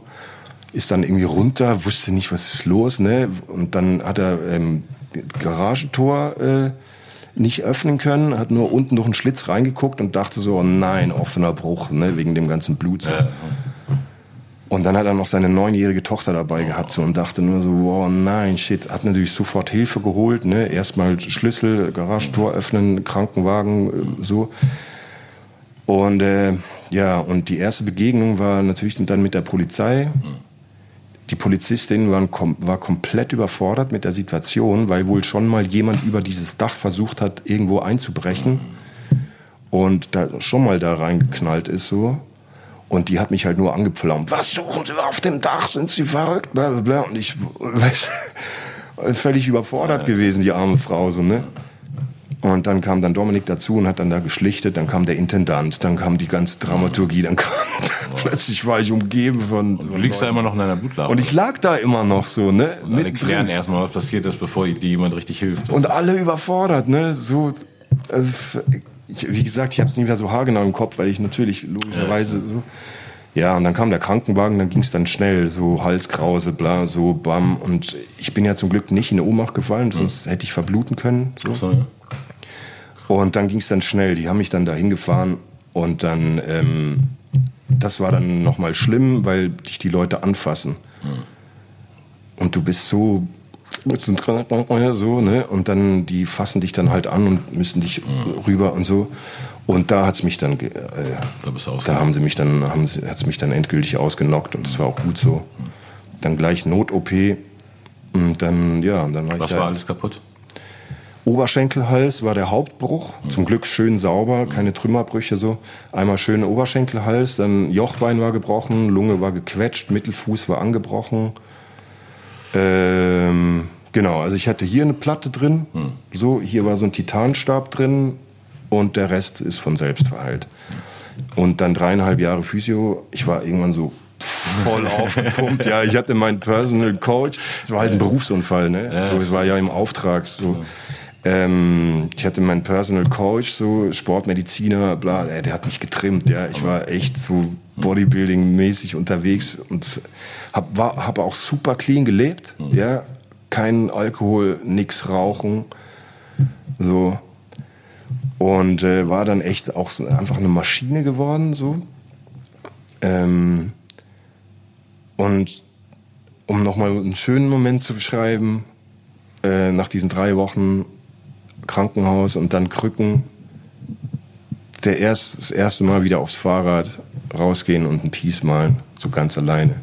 ist dann irgendwie runter, wusste nicht, was ist los, ne? Und dann hat er ähm, Garagentor äh, nicht öffnen können, hat nur unten durch einen Schlitz reingeguckt und dachte so, oh nein, offener Bruch, ne? Wegen dem ganzen Blut. So. Und dann hat er noch seine neunjährige Tochter dabei gehabt so, und dachte nur so, wow, nein, shit. Hat natürlich sofort Hilfe geholt, ne? Erstmal Schlüssel, Garagentor öffnen, Krankenwagen, äh, so. Und äh, ja, und die erste Begegnung war natürlich dann mit der Polizei. Die Polizistin kom war komplett überfordert mit der Situation, weil wohl schon mal jemand über dieses Dach versucht hat, irgendwo einzubrechen und da schon mal da reingeknallt ist so. Und die hat mich halt nur angepflaumt. Was suchen Sie auf dem Dach? Sind Sie verrückt? Bla, bla, bla. Und ich weiß, völlig überfordert gewesen, die arme Frau so, ne? Und dann kam dann Dominik dazu und hat dann da geschlichtet, dann kam der Intendant, dann kam die ganze Dramaturgie, dann kam, plötzlich war ich umgeben von. Du liegst da immer noch in deiner Blutlache. Und ich lag da immer noch so, ne? Und alle klären erstmal, was passiert ist, bevor dir jemand richtig hilft. Und alle überfordert, ne? So, also, ich, wie gesagt, ich habe es nicht mehr so haargenau im Kopf, weil ich natürlich logischerweise so. Ja, und dann kam der Krankenwagen, dann ging es dann schnell, so Halskrause, bla, so, bam. Und ich bin ja zum Glück nicht in eine Ohnmacht gefallen, sonst hätte ich verbluten können. So. So, ja. Und dann ging es dann schnell. Die haben mich dann dahin gefahren und dann, ähm, das war dann nochmal schlimm, weil dich die Leute anfassen. Und du bist so, so, ne? Und dann, die fassen dich dann halt an und müssen dich rüber und so. Und da hat's mich dann, äh, Da bist du da haben sie mich dann, haben sie, hat's mich dann endgültig ausgenockt und das war auch gut so. Dann gleich Not-OP. Und dann, ja, und dann war Was ich da- war alles kaputt? Oberschenkelhals war der Hauptbruch. Zum Glück schön sauber, keine Trümmerbrüche so. Einmal schön Oberschenkelhals, dann Jochbein war gebrochen, Lunge war gequetscht, Mittelfuß war angebrochen. Ähm, genau, also ich hatte hier eine Platte drin, Mhm. so hier war so ein Titanstab drin und der Rest ist von selbst verheilt. Und dann dreieinhalb Jahre Physio. Ich war irgendwann so voll aufgepumpt. Ja, ich hatte meinen Personal Coach. Es war halt ein Berufsunfall, ne? So, es war ja im Auftrag so. Ähm, ich hatte meinen Personal Coach, so Sportmediziner, bla, der, hat mich getrimmt, ja. Ich war echt so Bodybuilding-mäßig unterwegs und hab, war, hab auch super clean gelebt, ja. Kein Alkohol, nix rauchen, so. Und äh, war dann echt auch so einfach eine Maschine geworden, so. Ähm, und um nochmal einen schönen Moment zu beschreiben, äh, nach diesen drei Wochen Krankenhaus und dann Krücken, der erst, das erste Mal wieder aufs Fahrrad rausgehen und ein Peace malen, so ganz alleine.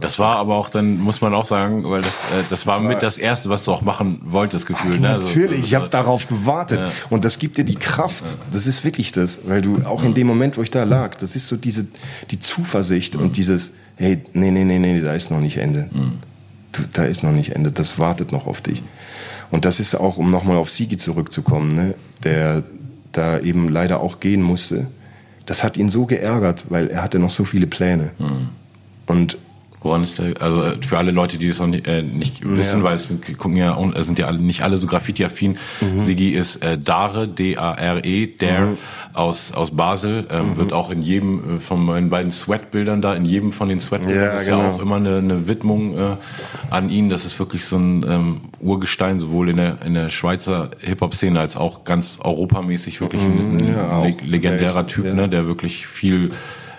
Das war aber auch dann, muss man auch sagen, weil das, äh, das war mit das Erste, was du auch machen wolltest, gefühlt. Ne? Also, Natürlich, ich habe darauf gewartet. Ja. Und das gibt dir die Kraft. Das ist wirklich das. Weil du auch in dem Moment, wo ich da lag, das ist so diese, die Zuversicht und dieses, hey, nee, nee, nee, nee, da ist noch nicht Ende. Du, da ist noch nicht Ende. Das wartet noch auf dich. Und das ist auch, um nochmal auf Sigi zurückzukommen, ne, der da eben leider auch gehen musste. Das hat ihn so geärgert, weil er hatte noch so viele Pläne. Und Woran ist der, also äh, für alle Leute, die das noch nicht, äh, nicht wissen, weil es sind, gucken ja, äh, sind ja alle, nicht alle so Graffiti-affin. Mhm. Sigi ist äh, Dare, D-A-R-E, Dare, aus, aus Basel, ähm, Mhm. wird auch in jedem äh, von meinen beiden Sweat-Bildern da, in jedem von den Sweat-Bildern Ja, ist ja genau. auch immer eine, eine Widmung äh, an ihn. Das ist wirklich so ein ähm, Urgestein, sowohl in der, in der Schweizer Hip-Hop-Szene als auch ganz europamäßig wirklich ein, ein Mhm. ja, leg- legendärer Welt, Typ, ja. ne, der wirklich viel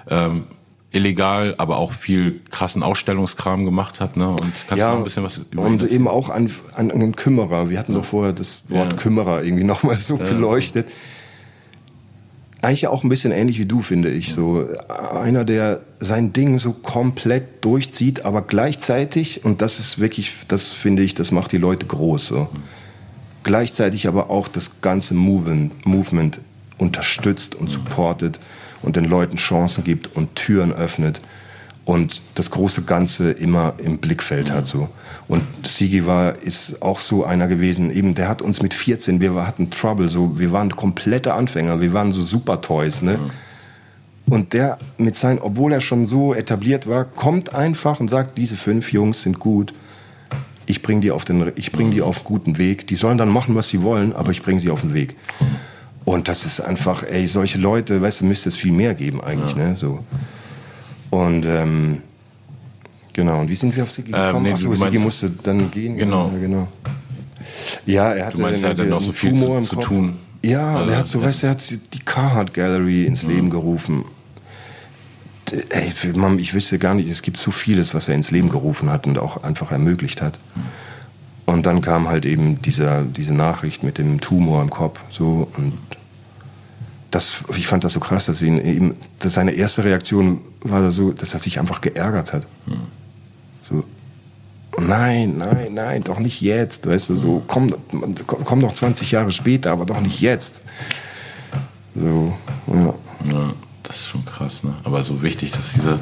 ähm, illegal, aber auch viel krassen Ausstellungskram gemacht hat, ne? Und kannst du ja, noch ein bisschen was über und eben auch an, an einen Kümmerer. Wir hatten doch vorher das Wort Ja. Kümmerer irgendwie nochmal so beleuchtet. Eigentlich auch ein bisschen ähnlich wie du, finde ich. So einer, der sein Ding so komplett durchzieht, aber gleichzeitig, und das ist wirklich, das finde ich, das macht die Leute groß. So. Gleichzeitig aber auch das ganze Movement, Movement unterstützt und supportet und den Leuten Chancen gibt und Türen öffnet und das große Ganze immer im Blickfeld hat so. Und Sigi war ist auch so einer gewesen, eben der hat uns mit 14, wir hatten Trouble so, wir waren komplette Anfänger, wir waren so Super Toys, ne? Und der mit seinen, obwohl er schon so etabliert war, kommt einfach und sagt, diese fünf Jungs sind gut. Ich bringe die auf den, ich bringe die auf einen guten Weg. Die sollen dann machen, was sie wollen, aber ich bringe sie auf den Weg. Und das ist einfach, ey, solche Leute, weißt du, müsste es viel mehr geben eigentlich, ja. ne? So. Und ähm, genau, und wie sind wir auf Sigi gekommen? Ähm, nee, Achso, Sigi musste dann gehen. Genau. Ja, genau. Ja, er hatte du meinst, er hat dann noch so viel zu, zu tun. Ja, also, er hat so, ja. weißt du, er hat die Carhartt Gallery ins mhm. Leben gerufen. Ey, ich wüsste gar nicht, es gibt so vieles, was er ins Leben gerufen hat und auch einfach ermöglicht hat. Mhm. Und dann kam halt eben dieser, diese Nachricht mit dem Tumor im Kopf. So, und das, ich fand das so krass, dass, ihn eben, dass seine erste Reaktion war so, dass er sich einfach geärgert hat. Mhm. So, nein, nein, nein, doch nicht jetzt, weißt du, so, komm, komm noch 20 Jahre später, aber doch nicht jetzt. So, ja. ja das ist schon krass, ne? Aber so wichtig, dass diese,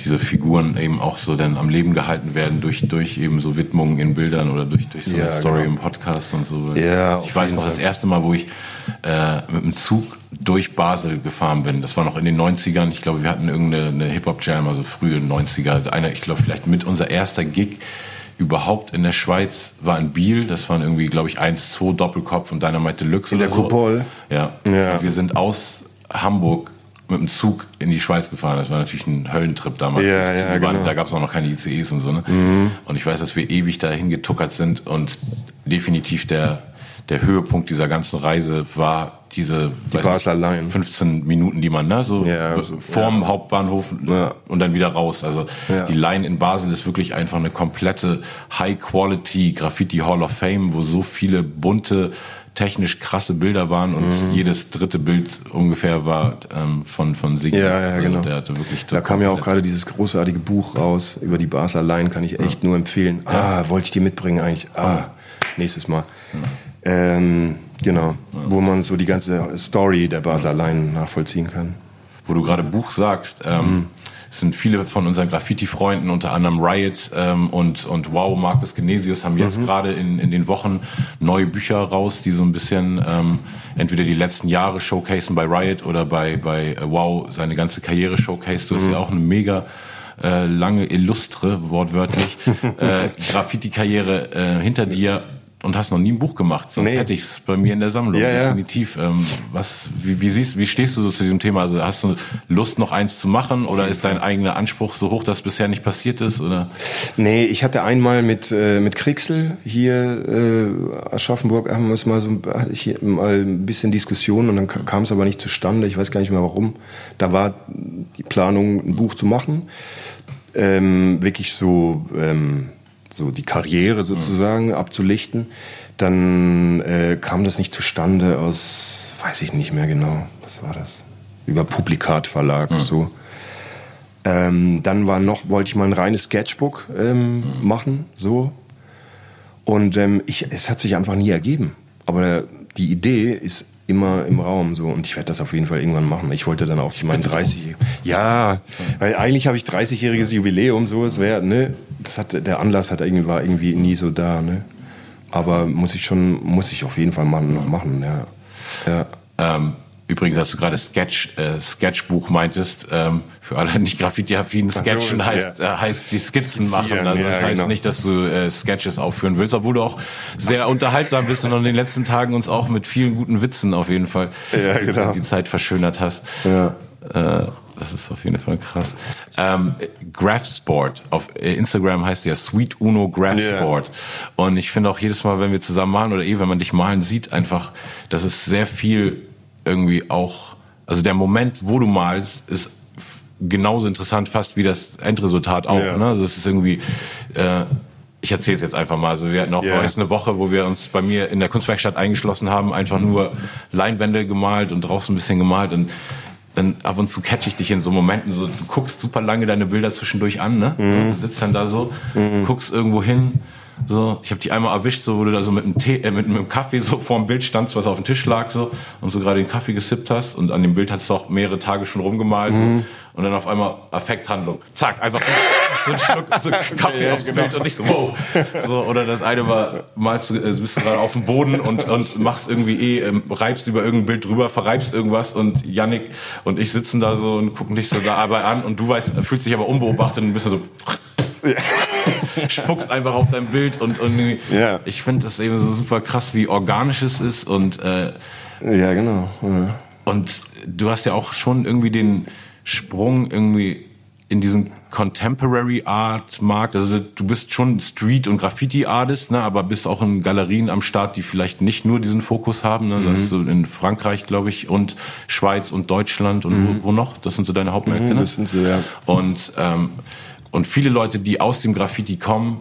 diese Figuren eben auch so dann am Leben gehalten werden durch, durch eben so Widmungen in Bildern oder durch, durch so eine ja, Story genau. im Podcast und so. Ja, ich weiß noch, Fall. das erste Mal, wo ich äh, mit dem Zug durch Basel gefahren bin, das war noch in den 90ern. Ich glaube, wir hatten irgendeine Hip-Hop-Jam, also frühe 90er. Einer, ich glaube, vielleicht mit unser erster Gig überhaupt in der Schweiz war in Biel. Das waren irgendwie, glaube ich, 1, 2 Doppelkopf und Dynamite Deluxe. In der so. Coupole? Ja. ja. wir sind aus Hamburg mit dem Zug in die Schweiz gefahren. Das war natürlich ein Höllentrip damals. Ja, ja, genau. da gab es auch noch keine ICEs und so. Ne? Mhm. Und ich weiß, dass wir ewig dahin getuckert sind und definitiv der der Höhepunkt dieser ganzen Reise war diese die Basler Line. 15 Minuten, die man ne, so ja, vorm ja. Hauptbahnhof ja. und dann wieder raus. Also die Line in Basel ist wirklich einfach eine komplette High-Quality Graffiti Hall of Fame, wo so viele bunte technisch krasse Bilder waren und mhm. jedes dritte Bild ungefähr war ähm, von von Siggi. Ja, ja, also genau. Der hatte wirklich da kam ja auch gerade dieses großartige Buch raus über die Basler Line, kann ich echt ja. nur empfehlen. Ah, wollte ich dir mitbringen eigentlich. Ah, nächstes Mal. Ähm, genau, wo man so die ganze Story der Basler Line nachvollziehen kann. Wo du gerade Buch sagst, ähm, mhm es sind viele von unseren Graffiti-Freunden, unter anderem Riot ähm, und, und Wow, Markus Genesius, haben jetzt mhm. gerade in, in den Wochen neue Bücher raus, die so ein bisschen ähm, entweder die letzten Jahre showcasen bei Riot oder bei, bei äh, Wow seine ganze Karriere showcase. Du hast mhm. ja auch eine mega äh, lange, illustre, wortwörtlich, äh, Graffiti-Karriere äh, hinter dir und hast noch nie ein Buch gemacht, sonst nee. hätte ich es bei mir in der Sammlung. Ja, definitiv. Ja. Ähm, was, wie, wie, siehst, wie stehst du so zu diesem Thema? Also hast du Lust, noch eins zu machen oder ist dein eigener Anspruch so hoch, dass bisher nicht passiert ist? Oder? Nee, ich hatte einmal mit, äh, mit Kriegsel hier äh, Aschaffenburg, haben wir es mal so hatte ich hier mal ein bisschen Diskussion und dann kam es aber nicht zustande. Ich weiß gar nicht mehr warum. Da war die Planung, ein Buch zu machen. Ähm, wirklich so. Ähm, so die Karriere sozusagen mhm. abzulichten, dann äh, kam das nicht zustande aus, weiß ich nicht mehr genau, was war das? Über Publikatverlag, mhm. so. Ähm, dann war noch, wollte ich mal ein reines Sketchbook ähm, mhm. machen, so. Und ähm, ich, es hat sich einfach nie ergeben. Aber die Idee ist immer im Raum so und ich werde das auf jeden Fall irgendwann machen. Ich wollte dann auch ich meine 30 ja, weil eigentlich habe ich 30-jähriges Jubiläum so es wäre ne das hat der Anlass hat irgendwie war irgendwie nie so da ne aber muss ich schon muss ich auf jeden Fall mal noch machen ja ja ähm, Übrigens, dass du gerade Sketch, äh, Sketchbuch meintest, ähm, für alle nicht graffiti-affinen Sketchen so, heißt, ja. äh, heißt die Skizzen machen. Also das ja, heißt genau. nicht, dass du äh, Sketches aufführen willst, obwohl du auch sehr Was? unterhaltsam bist und in den letzten Tagen uns auch mit vielen guten Witzen auf jeden Fall genau. die Zeit verschönert hast. Ja. Äh, das ist auf jeden Fall krass. Ähm, Graphsport. Auf äh, Instagram heißt ja Sweet Uno Graphsport. Yeah. Und ich finde auch jedes Mal, wenn wir zusammen malen oder eh, wenn man dich malen sieht, einfach, dass es sehr viel irgendwie auch, also der Moment, wo du malst, ist genauso interessant fast wie das Endresultat auch. Ja. Ne? Also es ist irgendwie, äh, ich erzähle es jetzt einfach mal. Also wir hatten auch yeah. eine Woche, wo wir uns bei mir in der Kunstwerkstatt eingeschlossen haben, einfach nur Leinwände gemalt und draußen ein bisschen gemalt und dann ab und zu catch ich dich in so Momenten, so du guckst super lange deine Bilder zwischendurch an, ne? Mhm. So, du sitzt dann da so, mhm. guckst irgendwo hin So, ich habe die einmal erwischt, so wo du da so mit einem Tee, äh, mit einem Kaffee so vor dem Bild standst, was auf dem Tisch lag so und so gerade den Kaffee gesippt hast und an dem Bild hattest du auch mehrere Tage schon rumgemalt mhm. und dann auf einmal Affekthandlung, zack, einfach so, so ein Schluck so Kaffee ja, aufs genau. Bild und nicht so wow. So oder das eine war malst du äh, bist du gerade auf dem Boden und und machst irgendwie eh ähm, reibst über irgendein Bild drüber, verreibst irgendwas und Yannick und ich sitzen da so und gucken dich so dabei an und du weißt fühlst dich aber unbeobachtet und bist so spuckst einfach auf dein Bild und, und ja. ich finde das eben so super krass, wie organisch es ist und äh, ja genau. Ja. Und du hast ja auch schon irgendwie den Sprung irgendwie in diesen Contemporary Art Markt. Also du bist schon Street und Graffiti Artist, ne, aber bist auch in Galerien am Start, die vielleicht nicht nur diesen Fokus haben. Ne? Mhm. Das ist so in Frankreich, glaube ich, und Schweiz und Deutschland und mhm. wo, wo, noch? Das sind so deine Hauptmärkte. Mhm, ne? Das sind so, ja. Und ähm, und viele Leute, die aus dem Graffiti kommen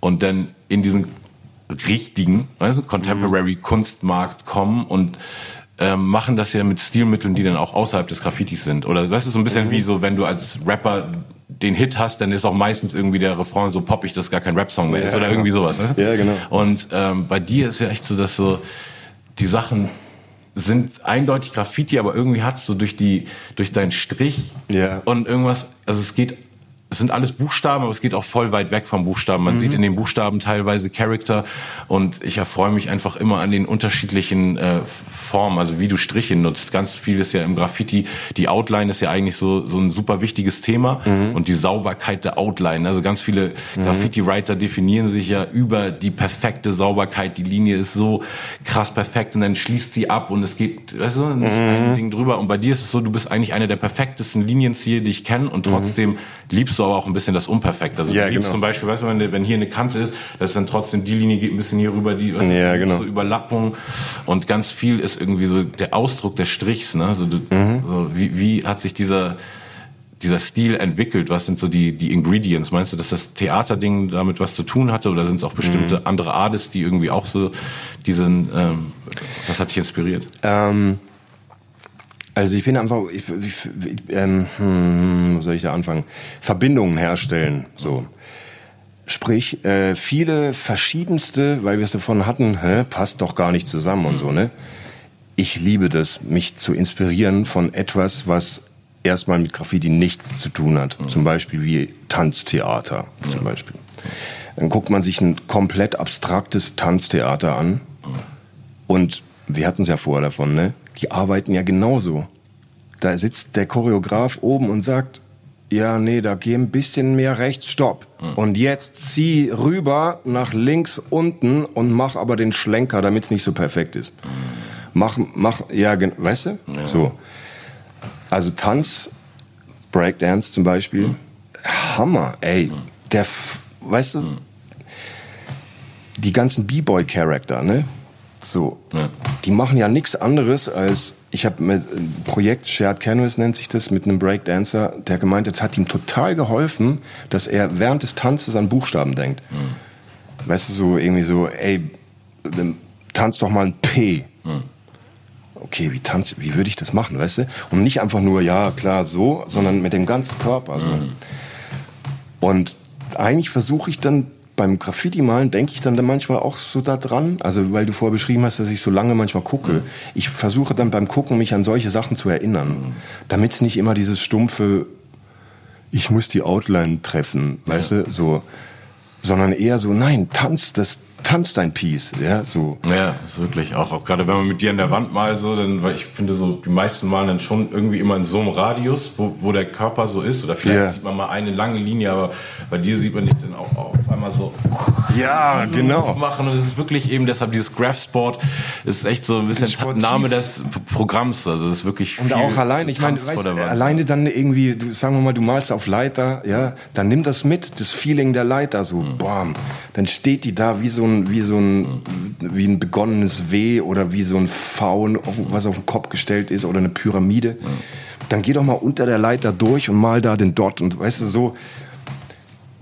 und dann in diesen richtigen, weißt du, Contemporary mhm. Kunstmarkt kommen und ähm, machen das ja mit Stilmitteln, die dann auch außerhalb des Graffitis sind. Oder das ist so ein bisschen mhm. wie so, wenn du als Rapper den Hit hast, dann ist auch meistens irgendwie der Refrain so poppig, dass gar kein Rap-Song mehr ist ja, oder irgendwie sowas. Weißt du? Ja, genau. Und ähm, bei dir ist ja echt so, dass so die Sachen sind eindeutig Graffiti, aber irgendwie hat's so durch die durch deinen Strich ja. und irgendwas, also es geht es sind alles Buchstaben, aber es geht auch voll weit weg vom Buchstaben. Man mhm. sieht in den Buchstaben teilweise Charakter und ich erfreue mich einfach immer an den unterschiedlichen äh, Formen, also wie du Striche nutzt. Ganz viel ist ja im Graffiti, die Outline ist ja eigentlich so, so ein super wichtiges Thema mhm. und die Sauberkeit der Outline. Also ganz viele mhm. Graffiti-Writer definieren sich ja über die perfekte Sauberkeit. Die Linie ist so krass perfekt und dann schließt sie ab und es geht, weißt du, nicht mhm. ein Ding drüber. Und bei dir ist es so, du bist eigentlich einer der perfektesten Linienzieher, die ich kenne und mhm. trotzdem liebst liebst du aber auch ein bisschen das Unperfekte. Also ja, du liebst genau. zum Beispiel, weißt du, wenn, wenn hier eine Kante ist, dass dann trotzdem die Linie geht ein bisschen hier rüber, die weißt ja, genau. so Überlappung und ganz viel ist irgendwie so der Ausdruck des Strichs. Ne? Also du, mhm. so, wie, wie hat sich dieser dieser Stil entwickelt? Was sind so die, die Ingredients? Meinst du, dass das Theaterding damit was zu tun hatte oder sind es auch bestimmte mhm. andere Artists, die irgendwie auch so diesen, ähm, was hat dich inspiriert? Ähm, also ich bin einfach, ich, ich, ähm, hm, wo soll ich da anfangen? Verbindungen herstellen, so. Sprich, äh, viele verschiedenste, weil wir es davon hatten, hä, passt doch gar nicht zusammen und so, ne? Ich liebe das, mich zu inspirieren von etwas, was erstmal mit Graffiti nichts zu tun hat. Mhm. Zum Beispiel wie Tanztheater, zum Beispiel. Dann guckt man sich ein komplett abstraktes Tanztheater an und wir hatten es ja vorher davon, ne? Die arbeiten ja genauso. Da sitzt der Choreograf oben und sagt, ja, nee, da geh ein bisschen mehr rechts, stopp. Mhm. Und jetzt zieh rüber nach links unten und mach aber den Schlenker, damit es nicht so perfekt ist. Mhm. Mach, mach, ja, weißt du? Ja. So. Also Tanz, Breakdance zum Beispiel, mhm. Hammer, ey. Der, weißt du, die ganzen B-Boy-Charakter, ne? So, ja. die machen ja nichts anderes als, ich habe ein Projekt Shared Canvas nennt sich das mit einem Breakdancer, der gemeint, es hat ihm total geholfen, dass er während des Tanzes an Buchstaben denkt. Mhm. Weißt du, so irgendwie so, ey, tanz doch mal ein P. Mhm. Okay, wie tanz, wie würde ich das machen, weißt du? Und nicht einfach nur, ja, klar, so, sondern mit dem ganzen Körper. So. Mhm. Und eigentlich versuche ich dann beim Graffiti-Malen denke ich dann manchmal auch so da dran, also weil du vorher beschrieben hast, dass ich so lange manchmal gucke. Mhm. Ich versuche dann beim Gucken mich an solche Sachen zu erinnern, mhm. damit es nicht immer dieses stumpfe, ich muss die Outline treffen, ja. weißt du, so, sondern eher so, nein, tanz, das tanzt dein Piece, ja, so. Ja, ist wirklich auch, auch gerade wenn man mit dir an der Wand mal so, dann, weil ich finde so, die meisten malen dann schon irgendwie immer in so einem Radius, wo, wo der Körper so ist, oder vielleicht yeah. sieht man mal eine lange Linie, aber bei dir sieht man nicht dann auch auf einmal so, ja, so genau. machen und es ist wirklich eben deshalb dieses Graph Sport ist echt so ein bisschen Name des Programms, also es ist wirklich Und auch allein, ich meine, weißt, alleine dann irgendwie, du, sagen wir mal, du malst auf Leiter, ja, dann nimm das mit, das Feeling der Leiter, so, mhm. Bam, dann steht die da wie so ein wie so ein, wie ein begonnenes W oder wie so ein V, was auf den Kopf gestellt ist oder eine Pyramide. Dann geh doch mal unter der Leiter durch und mal da den Dot und weißt du so,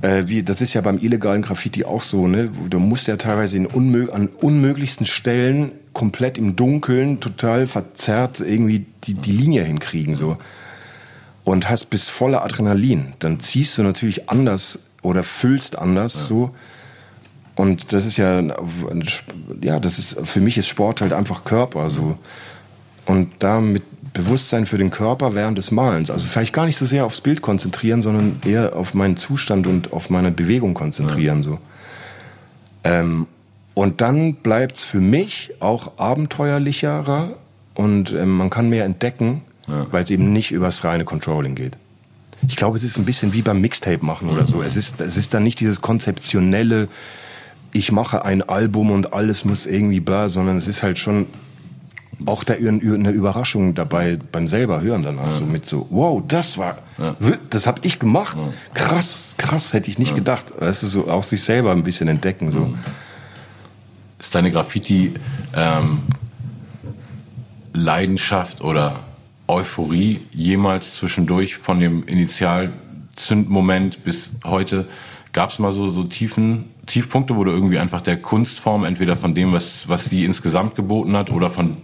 äh, wie, das ist ja beim illegalen Graffiti auch so, ne? Du musst ja teilweise in unmög an unmöglichsten Stellen komplett im Dunkeln, total verzerrt irgendwie die, die Linie hinkriegen, so. Und hast bis voller Adrenalin. Dann ziehst du natürlich anders oder füllst anders, ja. so. Und das ist ja, ja, das ist, für mich ist Sport halt einfach Körper, so. Und da mit Bewusstsein für den Körper während des Malens. Also vielleicht gar nicht so sehr aufs Bild konzentrieren, sondern eher auf meinen Zustand und auf meine Bewegung konzentrieren, ja. so. Ähm, und dann bleibt's für mich auch abenteuerlicherer und ähm, man kann mehr entdecken, ja. weil es eben nicht übers reine Controlling geht. Ich glaube, es ist ein bisschen wie beim Mixtape machen oder so. Es ist, es ist dann nicht dieses konzeptionelle, ich mache ein Album und alles muss irgendwie bla, sondern es ist halt schon auch da eine Überraschung dabei beim selber hören danach ja. so mit so wow das war ja. das habe ich gemacht ja. krass krass hätte ich nicht gedacht weißt du so auch sich selber ein bisschen entdecken so mhm. ist deine Graffiti ähm, Leidenschaft oder Euphorie jemals zwischendurch von dem Initialzündmoment bis heute? Gab es mal so, so tiefen Tiefpunkte, wo du irgendwie einfach der Kunstform, entweder von dem, was, was sie insgesamt geboten hat, oder von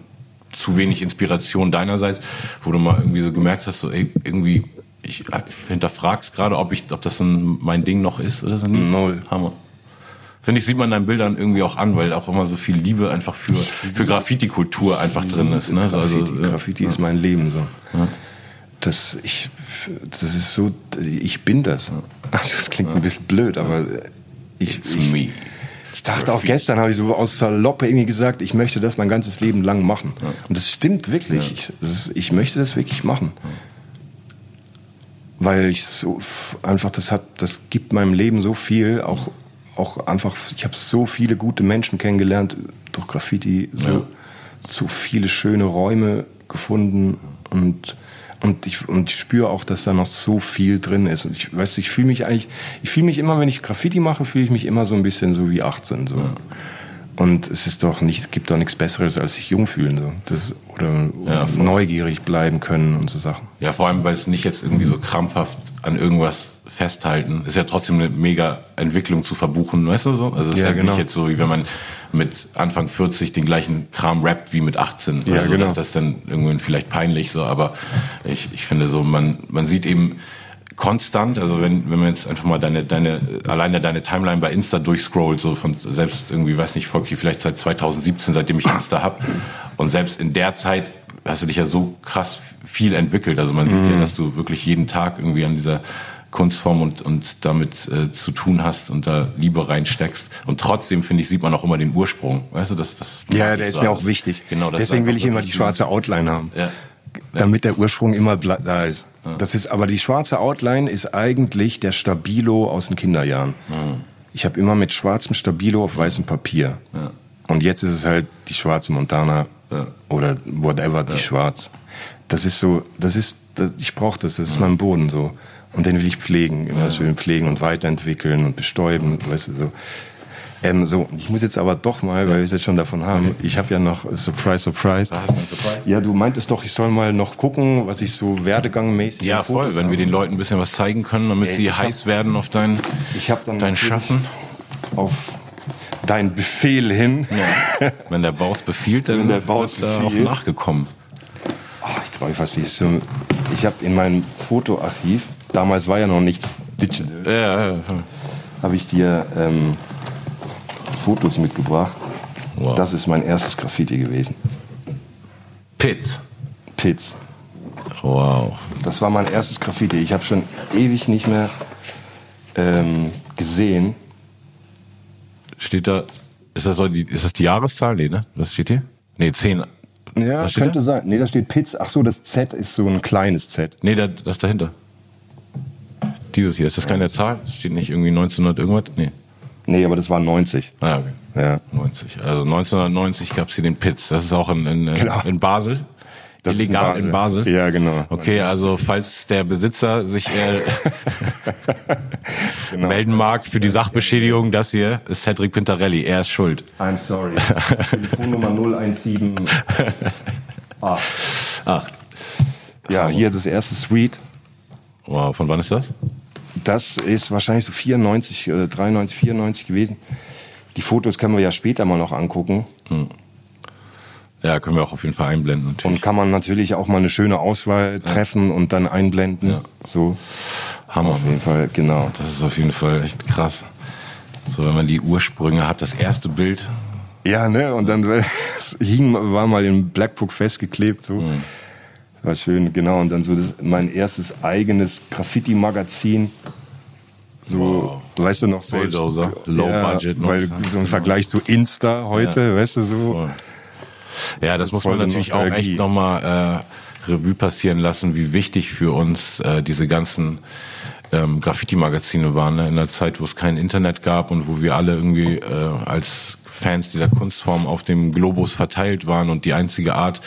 zu wenig Inspiration deinerseits, wo du mal irgendwie so gemerkt hast, so ey, irgendwie, ich, ich hinterfrag's gerade, ob ich, ob das ein, mein Ding noch ist oder so. Null. Hammer finde ich, sieht man deinen Bildern irgendwie auch an, weil auch immer so viel Liebe einfach für, für Graffiti-Kultur einfach drin ist. Ne? Graffiti, also, Graffiti ja. ist mein Leben so. Ja. Das, ich, das ist so, ich bin das. Also das klingt ja. ein bisschen blöd, aber ich, ich, ich dachte auch gestern, habe ich so aus Saloppe irgendwie gesagt, ich möchte das mein ganzes Leben lang machen. Und das stimmt wirklich. Ich, das, ich möchte das wirklich machen weil ich so einfach das hat das gibt meinem Leben so viel auch auch einfach, ich habe so viele gute Menschen kennengelernt durch Graffiti, so, ja. so viele schöne Räume gefunden und und ich, und ich spüre auch, dass da noch so viel drin ist. Und ich weiß, ich fühle mich eigentlich, ich fühle mich immer, wenn ich Graffiti mache, fühle ich mich immer so ein bisschen so wie 18. So. Ja. Und es ist doch nicht, es gibt doch nichts Besseres, als sich jung fühlen. So. Das, oder, oder ja, neugierig bleiben können und so Sachen. Ja, vor allem, weil es nicht jetzt irgendwie so krampfhaft an irgendwas festhalten. Ist ja trotzdem eine mega Entwicklung zu verbuchen, weißt du so? Also es ist ja, halt genau. nicht jetzt so, wie wenn man mit Anfang 40 den gleichen Kram rappt wie mit 18. Ja, also genau. ist das dann irgendwie vielleicht peinlich so, aber ich, ich finde so, man, man sieht eben konstant, also wenn, wenn man jetzt einfach mal deine, deine, alleine deine Timeline bei Insta durchscrollt, so von selbst irgendwie, weiß nicht, folgt vielleicht seit 2017, seitdem ich Insta hab und selbst in der Zeit hast du dich ja so krass viel entwickelt. Also man sieht mhm. ja, dass du wirklich jeden Tag irgendwie an dieser Kunstform und, und damit äh, zu tun hast und da Liebe reinsteckst. Und trotzdem, finde ich, sieht man auch immer den Ursprung. Weißt du, das, das Ja, der ist so. mir auch wichtig. Genau, Deswegen will ich immer die schwarze Outline haben. Ja. Damit der Ursprung immer da ist. Ja. Das ist, aber die schwarze Outline ist eigentlich der Stabilo aus den Kinderjahren. Mhm. Ich habe immer mit schwarzem Stabilo auf weißem Papier. Ja. Und jetzt ist es halt die schwarze Montana ja. oder whatever, die schwarz. Das ist so, das ist, das, ich brauche das, das ist mein Boden so. Und den will ich pflegen, immer ja. schön pflegen und weiterentwickeln und bestäuben, weißt du, so. Ähm, so, ich muss jetzt aber doch mal, weil wir es jetzt schon davon haben, ich habe ja noch Surprise, Surprise. Hast du Surprise. Ja, du meintest doch, ich soll mal noch gucken, was ich so werdegangmäßig Ja, voll, wenn habe. wir den Leuten ein bisschen was zeigen können, damit Ey, sie heiß hab, werden auf dein, ich hab dann dein Schaffen. Auf dein Befehl hin. Ja. Wenn der Baus befiehlt, dann Wenn der Baus ist er auch nachgekommen. Oh, ich traue was ich so. Ich habe in meinem Fotoarchiv damals war ja noch nichts digital. Ja, ja, ja. Habe ich dir ähm, Fotos mitgebracht. Wow. Das ist mein erstes Graffiti gewesen. Pitts. Pitts. Wow. Das war mein erstes Graffiti. Ich habe schon ewig nicht mehr ähm, gesehen. Steht da, ist das, so die, ist das die Jahreszahl? Nee, ne? Was steht hier? Nee, 10. Ja, könnte da? sein. Nee, da steht Pitts. Ach so, das Z ist so ein kleines Z. Nee, da, das dahinter. Dieses hier, ist das keine Zahl? Das steht nicht irgendwie 1900 irgendwas? Nee. Nee, aber das war 90. Ah, okay. Ja. 90. Also 1990 gab es hier den Pitz. Das ist auch in, in, genau. in Basel. Das Illegal in Basel. in Basel. Ja, genau. Okay, also falls der Besitzer sich äh, genau. melden mag für die Sachbeschädigung, das hier ist Cedric Pintarelli. Er ist schuld. I'm sorry. Telefonnummer 017 8. 8. Ja, hier das erste Suite. Wow, von wann ist das? Das ist wahrscheinlich so 94 oder 93, 94 gewesen. Die Fotos können wir ja später mal noch angucken. Hm. Ja, können wir auch auf jeden Fall einblenden. Natürlich. Und kann man natürlich auch mal eine schöne Auswahl treffen ja. und dann einblenden. Ja. So. Hammer. Auf jeden Fall, genau. Das ist auf jeden Fall echt krass. So, wenn man die Ursprünge hat, das erste Bild. Ja, ne? Und dann hing, war mal im Blackbook festgeklebt. So. Mhm. War schön, genau. Und dann so das, mein erstes eigenes Graffiti-Magazin. So, wow. weißt du noch selbst. Bulldozer, Low ja, Budget. Weil so im Vergleich zu Insta heute, ja. weißt du so. Voll. Ja, das, das muss man natürlich auch echt nochmal äh, Revue passieren lassen, wie wichtig für uns äh, diese ganzen ähm, Graffiti-Magazine waren, ne? in einer Zeit, wo es kein Internet gab und wo wir alle irgendwie äh, als Fans dieser Kunstform auf dem Globus verteilt waren und die einzige Art,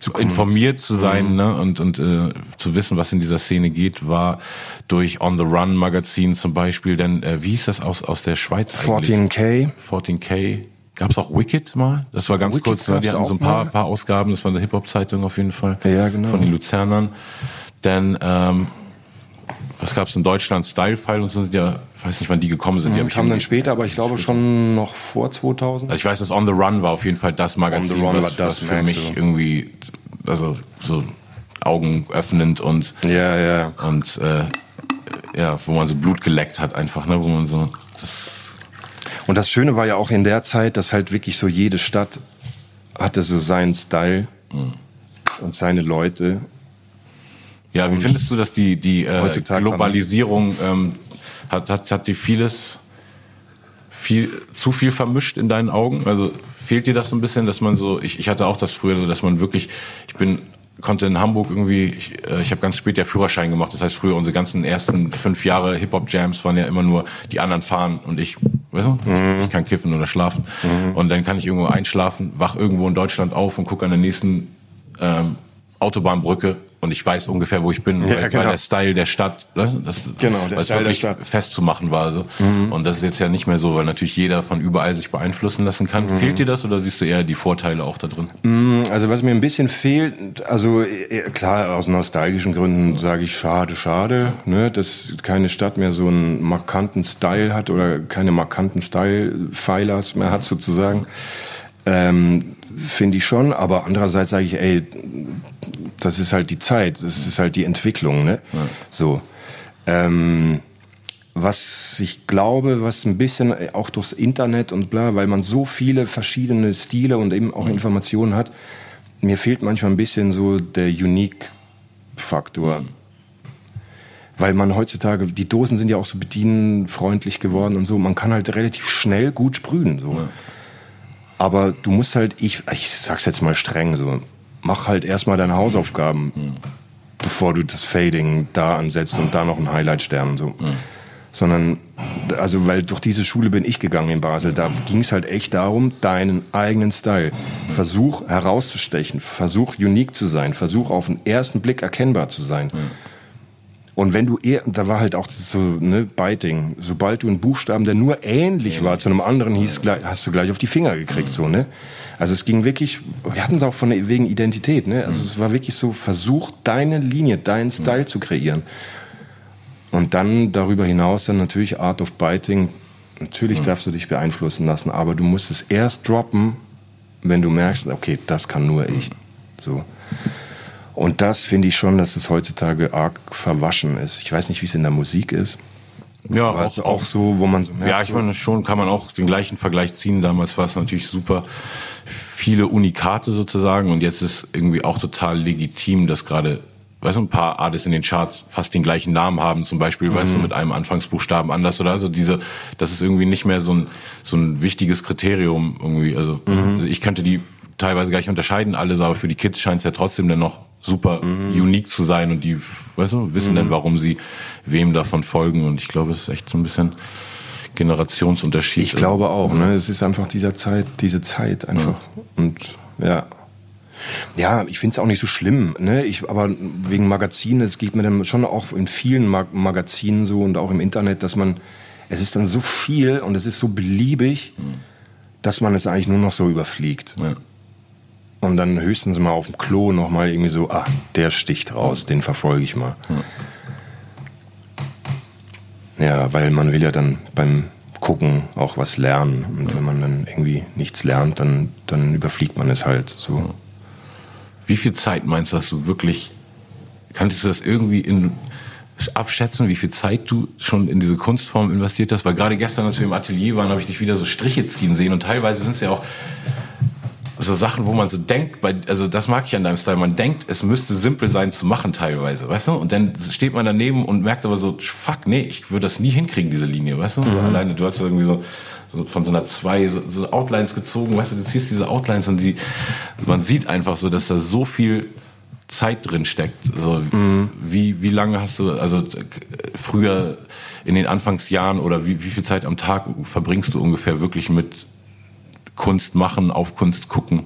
zu informiert zu sein mhm. ne, und, und äh, zu wissen, was in dieser Szene geht, war durch On the Run Magazin zum Beispiel. Denn äh, wie hieß das aus, aus der Schweiz eigentlich? 14K. 14K. Gab es auch Wicked mal? Das war ganz Wicked kurz, ne? die hatten so ein paar, paar Ausgaben, das war eine Hip-Hop-Zeitung auf jeden Fall. Ja, genau. Von den Luzernern. Denn ähm, was gab es in Deutschland? Style File und so sind ja, ich weiß nicht, wann die gekommen sind. Die mhm, kamen dann später, aber ich glaube später. schon noch vor 2000. Also ich weiß, dass On the Run war auf jeden Fall das Magazin, was, das was für mich irgendwie, also so augenöffnend und ja, ja. und äh, ja, wo man so Blut geleckt hat einfach, ne, wo man so das und das Schöne war ja auch in der Zeit, dass halt wirklich so jede Stadt hatte so seinen Style mhm. und seine Leute ja, wie findest du, dass die, die äh, Globalisierung ähm, hat, hat, hat die vieles viel, zu viel vermischt in deinen Augen? Also fehlt dir das so ein bisschen, dass man so, ich, ich hatte auch das früher so, dass man wirklich, ich bin konnte in Hamburg irgendwie, ich, äh, ich habe ganz spät ja Führerschein gemacht. Das heißt, früher unsere ganzen ersten fünf Jahre Hip-Hop-Jams waren ja immer nur die anderen fahren und ich, weißt du, mhm. ich, ich, kann kiffen oder schlafen. Mhm. Und dann kann ich irgendwo einschlafen, wach irgendwo in Deutschland auf und gucke an der nächsten ähm, Autobahnbrücke und ich weiß ungefähr, wo ich bin, ja, weil, genau. weil, der Style der Stadt, das, genau, der Style wirklich der Stadt. festzumachen war. So. Mhm. Und das ist jetzt ja nicht mehr so, weil natürlich jeder von überall sich beeinflussen lassen kann. Mhm. Fehlt dir das oder siehst du eher die Vorteile auch da drin? Mhm, also was mir ein bisschen fehlt, also äh, klar, aus nostalgischen Gründen sage ich schade, schade, ne, dass keine Stadt mehr so einen markanten Style hat oder keine markanten Style-Pfeilers mehr hat sozusagen. Ähm, Finde ich schon, aber andererseits sage ich, ey, das ist halt die Zeit, das ist halt die Entwicklung, ne? Ja. So. Ähm, was ich glaube, was ein bisschen auch durchs Internet und bla, weil man so viele verschiedene Stile und eben auch Informationen hat, mir fehlt manchmal ein bisschen so der Unique-Faktor. Mhm. Weil man heutzutage, die Dosen sind ja auch so bedienfreundlich geworden und so, man kann halt relativ schnell gut sprühen. So. Ja. Aber du musst halt, ich, ich sag's jetzt mal streng, so, mach halt erstmal deine Hausaufgaben, mhm. bevor du das Fading da ansetzt und da noch ein Highlight-Stern und so. Mhm. Sondern, also, weil durch diese Schule bin ich gegangen in Basel, da ging es halt echt darum, deinen eigenen Style. Versuch herauszustechen, versuch unique zu sein, versuch auf den ersten Blick erkennbar zu sein. Mhm. Und wenn du eher, da war halt auch so, ne, Biting, sobald du einen Buchstaben, der nur ähnlich war zu einem anderen, hieß, hast du gleich auf die Finger gekriegt, so, ne? Also es ging wirklich, wir hatten es auch von wegen Identität, ne? Also es war wirklich so, versuch deine Linie, deinen Style zu kreieren. Und dann darüber hinaus dann natürlich Art of Biting. Natürlich darfst du dich beeinflussen lassen, aber du musst es erst droppen, wenn du merkst, okay, das kann nur ich. So. Und das finde ich schon, dass es heutzutage arg verwaschen ist. Ich weiß nicht, wie es in der Musik ist. Ja, aber auch, auch so, wo man so merkt. Ja, ich meine, schon kann man auch den gleichen Vergleich ziehen. Damals war es natürlich super viele Unikate sozusagen und jetzt ist irgendwie auch total legitim, dass gerade weißt du, ein paar Artists in den Charts fast den gleichen Namen haben, zum Beispiel, mhm. weißt du, mhm. mit einem Anfangsbuchstaben anders oder also diese, das ist irgendwie nicht mehr so ein, so ein wichtiges Kriterium irgendwie, also mhm. ich könnte die teilweise gar nicht unterscheiden alles, aber für die Kids scheint es ja trotzdem dann noch super mhm. unique zu sein und die, weißt du, wissen mhm. dann, warum sie wem davon folgen und ich glaube, es ist echt so ein bisschen Generationsunterschied. Ich glaube auch, ne? Es ist einfach dieser Zeit, diese Zeit einfach und ja. Ja, ich finde es auch nicht so schlimm, ne? Ich, aber wegen Magazinen, es geht mir dann schon auch in vielen Mag Magazinen so und auch im Internet, dass man, es ist dann so viel und es ist so beliebig, mhm. dass man es eigentlich nur noch so überfliegt. Ja. Und dann höchstens mal auf dem Klo nochmal irgendwie so, ah, der sticht raus, den verfolge ich mal. Ja. ja, weil man will ja dann beim Gucken auch was lernen. Und ja. wenn man dann irgendwie nichts lernt, dann, dann überfliegt man es halt so. Wie viel Zeit meinst du, dass du wirklich, kanntest du das irgendwie in, abschätzen, wie viel Zeit du schon in diese Kunstform investiert hast? Weil gerade gestern, als wir im Atelier waren, habe ich dich wieder so Striche ziehen sehen und teilweise sind es ja auch so Sachen, wo man so denkt, bei, also das mag ich an deinem Style, man denkt, es müsste simpel sein zu machen teilweise, weißt du? Und dann steht man daneben und merkt aber so, fuck, nee, ich würde das nie hinkriegen, diese Linie, weißt du? Mhm. Alleine, du hast irgendwie so, so von so einer zwei so, so Outlines gezogen, weißt du, du ziehst diese Outlines und die, man sieht einfach so, dass da so viel Zeit drin steckt. So, mhm. wie, wie lange hast du, also früher in den Anfangsjahren oder wie, wie viel Zeit am Tag verbringst du ungefähr wirklich mit Kunst machen, auf Kunst gucken?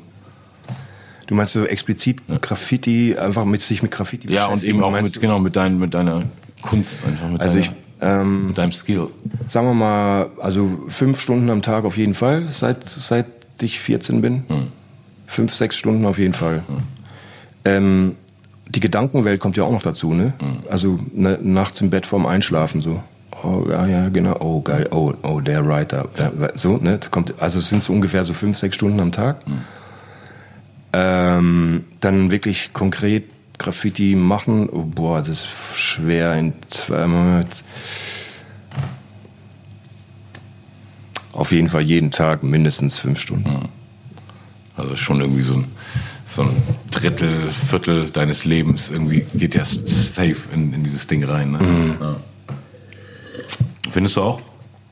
Du meinst so explizit Graffiti, einfach mit sich mit Graffiti Ja, und eben auch mit, genau, mit, dein, mit deiner Kunst, einfach mit, also deiner, ich, ähm, mit deinem Skill. Sagen wir mal, also fünf Stunden am Tag auf jeden Fall, seit, seit ich 14 bin. Hm. Fünf, sechs Stunden auf jeden Fall. Hm. Ähm, die Gedankenwelt kommt ja auch noch dazu, ne? Mhm. Also ne, nachts im Bett vorm Einschlafen so. Oh ja, ja, genau. Oh geil. Oh, oh, der Writer. Der, so, ne? Kommt, also es sind so ungefähr so fünf, sechs Stunden am Tag. Mhm. Ähm, dann wirklich konkret Graffiti machen. Oh, boah, das ist schwer in zwei Monaten. Auf jeden Fall jeden Tag mindestens fünf Stunden. Mhm. Also schon irgendwie so ein so ein Drittel, Viertel deines Lebens irgendwie geht ja safe in, in dieses Ding rein. Ne? Mhm. Ja. Findest du auch?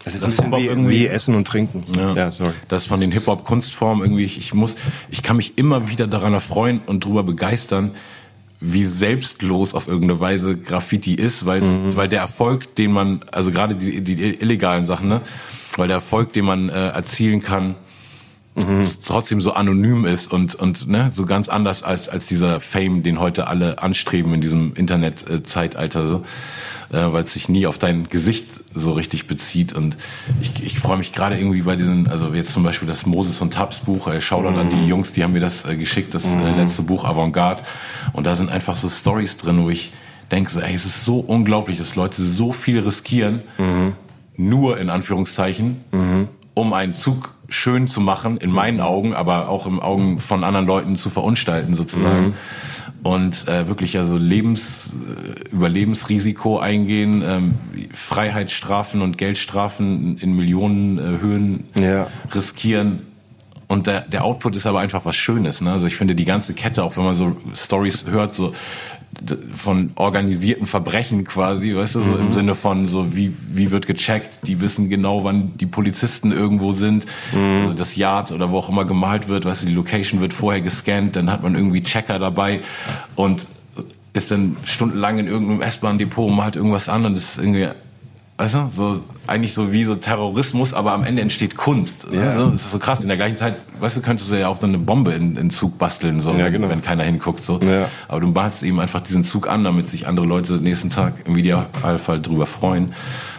Das ist das wie, irgendwie wie Essen und Trinken. Ja, ja sorry. Das von den Hip-Hop-Kunstformen irgendwie, ich, ich muss, ich kann mich immer wieder daran erfreuen und darüber begeistern, wie selbstlos auf irgendeine Weise Graffiti ist, weil, mhm. weil der Erfolg, den man, also gerade die, die illegalen Sachen, ne, weil der Erfolg, den man äh, erzielen kann, mhm. trotzdem so anonym ist und und ne, so ganz anders als als dieser Fame, den heute alle anstreben in diesem Internet-Zeitalter so, äh, weil es sich nie auf dein Gesicht so richtig bezieht und ich, ich freue mich gerade irgendwie bei diesen, also jetzt zum Beispiel das Moses und Tabs Buch, äh, Shoutout mhm. an die mhm. Jungs, die haben mir das äh, geschickt, das äh, mhm. letzte Buch Avantgarde und da sind einfach so Stories drin, wo ich denke so, ey, es ist so unglaublich, dass Leute so viel riskieren, mhm. nur in Anführungszeichen, mhm. Um einen Zug schön zu machen, in meinen Augen, aber auch im Augen von anderen Leuten zu verunstalten sozusagen. Mhm. Und äh, wirklich also Lebens, äh, über Lebensrisiko eingehen, ähm, Freiheitsstrafen und Geldstrafen in Millionenhöhen ja. riskieren. Und der, der Output ist aber einfach was Schönes. Ne? Also ich finde die ganze Kette, auch wenn man so Stories hört, so von organisierten Verbrechen quasi, weißt du, so mhm. im Sinne von so wie wie wird gecheckt, die wissen genau, wann die Polizisten irgendwo sind, mhm. also das Yard oder wo auch immer gemalt wird, weißt du, die Location wird vorher gescannt, dann hat man irgendwie Checker dabei und ist dann stundenlang in irgendeinem S-Bahn-Depot und malt irgendwas an und das ist irgendwie Weißt du, so, eigentlich so wie so Terrorismus, aber am Ende entsteht Kunst. Ja. Du? Das ist so krass. In der gleichen Zeit, weißt du, könntest du ja auch dann eine Bombe in, in Zug basteln, so, ja, genau. wenn keiner hinguckt, so. Ja. Aber du malst eben einfach diesen Zug an, damit sich andere Leute nächsten Tag im Idealfall drüber freuen.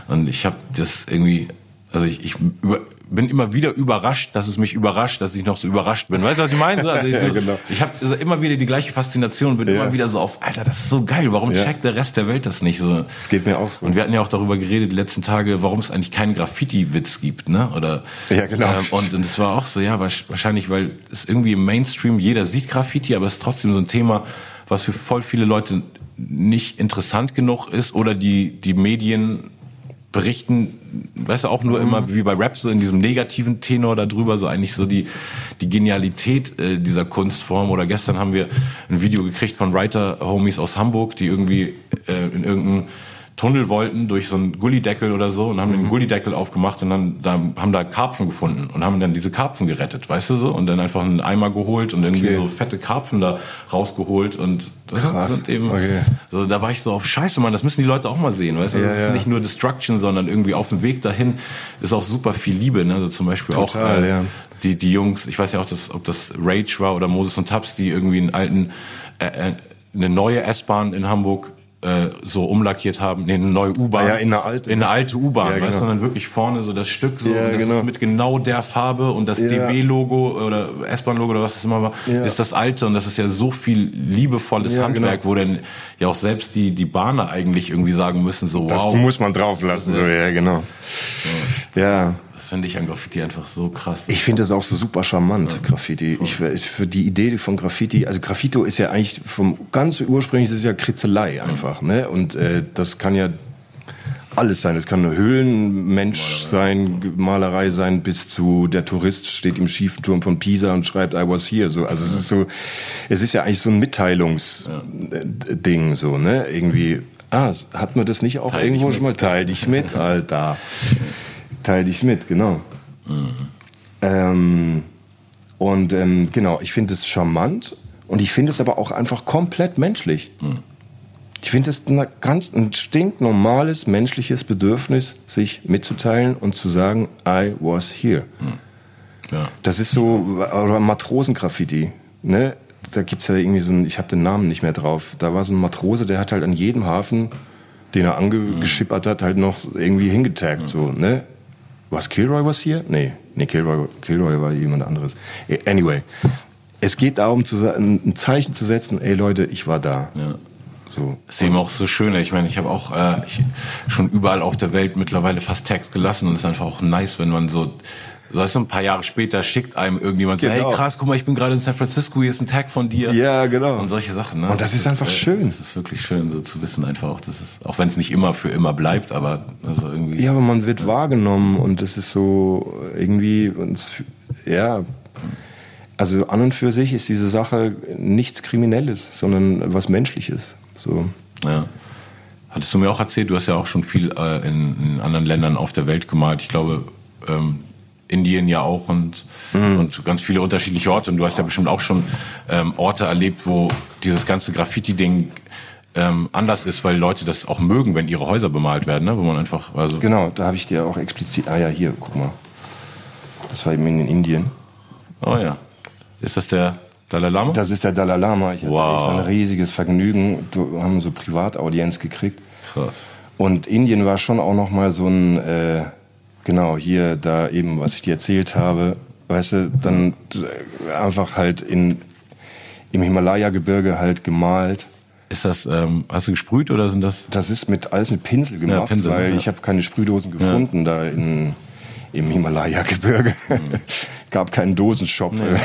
Und ich habe das irgendwie, also ich, ich über, bin immer wieder überrascht, dass es mich überrascht, dass ich noch so überrascht bin. Weißt du, was ich meine? Also ich, so, ja, genau. ich habe immer wieder die gleiche Faszination, bin ja. immer wieder so auf, Alter, das ist so geil, warum ja. checkt der Rest der Welt das nicht so? Das geht mir auch so. Und wir hatten ja auch darüber geredet die letzten Tage, warum es eigentlich keinen Graffiti-Witz gibt, ne? Oder Ja, genau. Ähm, und, und es war auch so, ja, wahrscheinlich, weil es irgendwie im Mainstream, jeder sieht Graffiti, aber es ist trotzdem so ein Thema, was für voll viele Leute nicht interessant genug ist oder die, die Medien berichten, weißt du, auch nur immer wie bei Rap so in diesem negativen Tenor darüber, so eigentlich so die, die Genialität äh, dieser Kunstform. Oder gestern haben wir ein Video gekriegt von Writer-Homies aus Hamburg, die irgendwie äh, in irgendeinem Tunnel wollten durch so einen Gullideckel oder so und haben den mhm. Gullideckel aufgemacht und dann da, haben da Karpfen gefunden und haben dann diese Karpfen gerettet, weißt du so? Und dann einfach einen Eimer geholt und irgendwie okay. so fette Karpfen da rausgeholt und das Krass. sind eben, okay. so, da war ich so auf Scheiße, Mann, das müssen die Leute auch mal sehen, weißt du? Ja, das ist ja. nicht nur Destruction, sondern irgendwie auf dem Weg dahin ist auch super viel Liebe, ne? Also zum Beispiel Total, auch äh, ja. die, die Jungs, ich weiß ja auch, dass, ob das Rage war oder Moses und Taps, die irgendwie einen alten, äh, äh eine neue S-Bahn in Hamburg äh, so umlackiert haben, nee, eine neue U-Bahn. Ja, in eine alte. In eine alte U-Bahn, ja, weißt du, genau. dann wirklich vorne so das Stück so, ja, das genau. mit genau der Farbe und das ja. DB-Logo oder S-Bahn-Logo oder was es immer war, ist das alte und das ist ja so viel liebevolles ja, Handwerk, genau. wo dann ja auch selbst die, die Bahner eigentlich irgendwie sagen müssen, so wow. Das muss man drauf lassen, so, ja, genau. Ja. Das finde ich an Graffiti einfach so krass. Ich finde das auch so super charmant, ja. Graffiti. Ich, ich, für die Idee von Graffiti, also Graffito ist ja eigentlich vom ganz ursprünglich ist ja Kritzelei einfach, mhm. ne? Und äh, das kann ja alles sein. Es kann eine Höhlenmensch sein, Malerei sein, bis zu der Tourist steht im schiefen Turm von Pisa und schreibt I was here. So, also ja. es ist so, es ist ja eigentlich so ein Mitteilungsding, so ne? Irgendwie. Ah, hat man das nicht auch Teil irgendwo schon mal? Teil dich mit, Alter. Teil dich mit, genau. Mhm. Ähm, und ähm, genau, ich finde es charmant und ich finde es aber auch einfach komplett menschlich. Mhm. Ich finde es ein ganz ein stinknormales menschliches Bedürfnis, sich mitzuteilen und zu sagen, I was here. Mhm. Ja. Das ist so, oder Matrosengraffiti. Ne? Da gibt es ja irgendwie so ein, ich habe den Namen nicht mehr drauf. Da war so ein Matrose, der hat halt an jedem Hafen, den er angeschippert hat, halt noch irgendwie hingetaggt. So, ne? Was Kilroy was hier? Nee, nee, Kilroy, Kilroy war jemand anderes. Anyway, es geht darum, zu, ein Zeichen zu setzen, ey Leute, ich war da. Ja. So. Das ist eben auch so schön. Ich meine, ich habe auch äh, ich, schon überall auf der Welt mittlerweile fast Text gelassen und es ist einfach auch nice, wenn man so Weißt du, ein paar Jahre später schickt einem irgendjemand genau. so, hey krass, guck mal, ich bin gerade in San Francisco, hier ist ein Tag von dir. Ja, genau. Und solche Sachen. Ne? Und das, das ist einfach ist, schön. Das ist wirklich schön, so zu wissen einfach auch, dass es, auch wenn es nicht immer für immer bleibt, aber also irgendwie. Ja, aber man wird ja. wahrgenommen und es ist so irgendwie, ja, also an und für sich ist diese Sache nichts Kriminelles, sondern was Menschliches. So. Ja. Hattest du mir auch erzählt, du hast ja auch schon viel äh, in, in, anderen Ländern auf der Welt gemalt. Ich glaube, ähm, Indien ja auch und, mhm. und ganz viele unterschiedliche Orte. Und du hast ja bestimmt auch schon ähm, Orte erlebt, wo dieses ganze Graffiti-Ding ähm, anders ist, weil Leute das auch mögen, wenn ihre Häuser bemalt werden, ne? wo man einfach also genau, da habe ich dir auch explizit. Ah ja, hier, guck mal, das war eben in Indien. Oh ja, ist das der Dalai Lama? Das ist der Dalai Lama. Ich hatte wow. ein riesiges Vergnügen. Wir haben so Privataudienz gekriegt. Krass. Und Indien war schon auch noch mal so ein äh, genau, hier, da eben, was ich dir erzählt habe, weißt du, dann einfach halt in, im Himalaya-Gebirge halt gemalt. Ist das, ähm, hast du gesprüht oder sind das? Das ist mit alles mit Pinsel gemacht, ja, Pinsel, weil ja. ich habe keine Sprühdosen gefunden ja. da in, im Himalaya-Gebirge. Mhm. Gab keinen Dosenshop. Nee.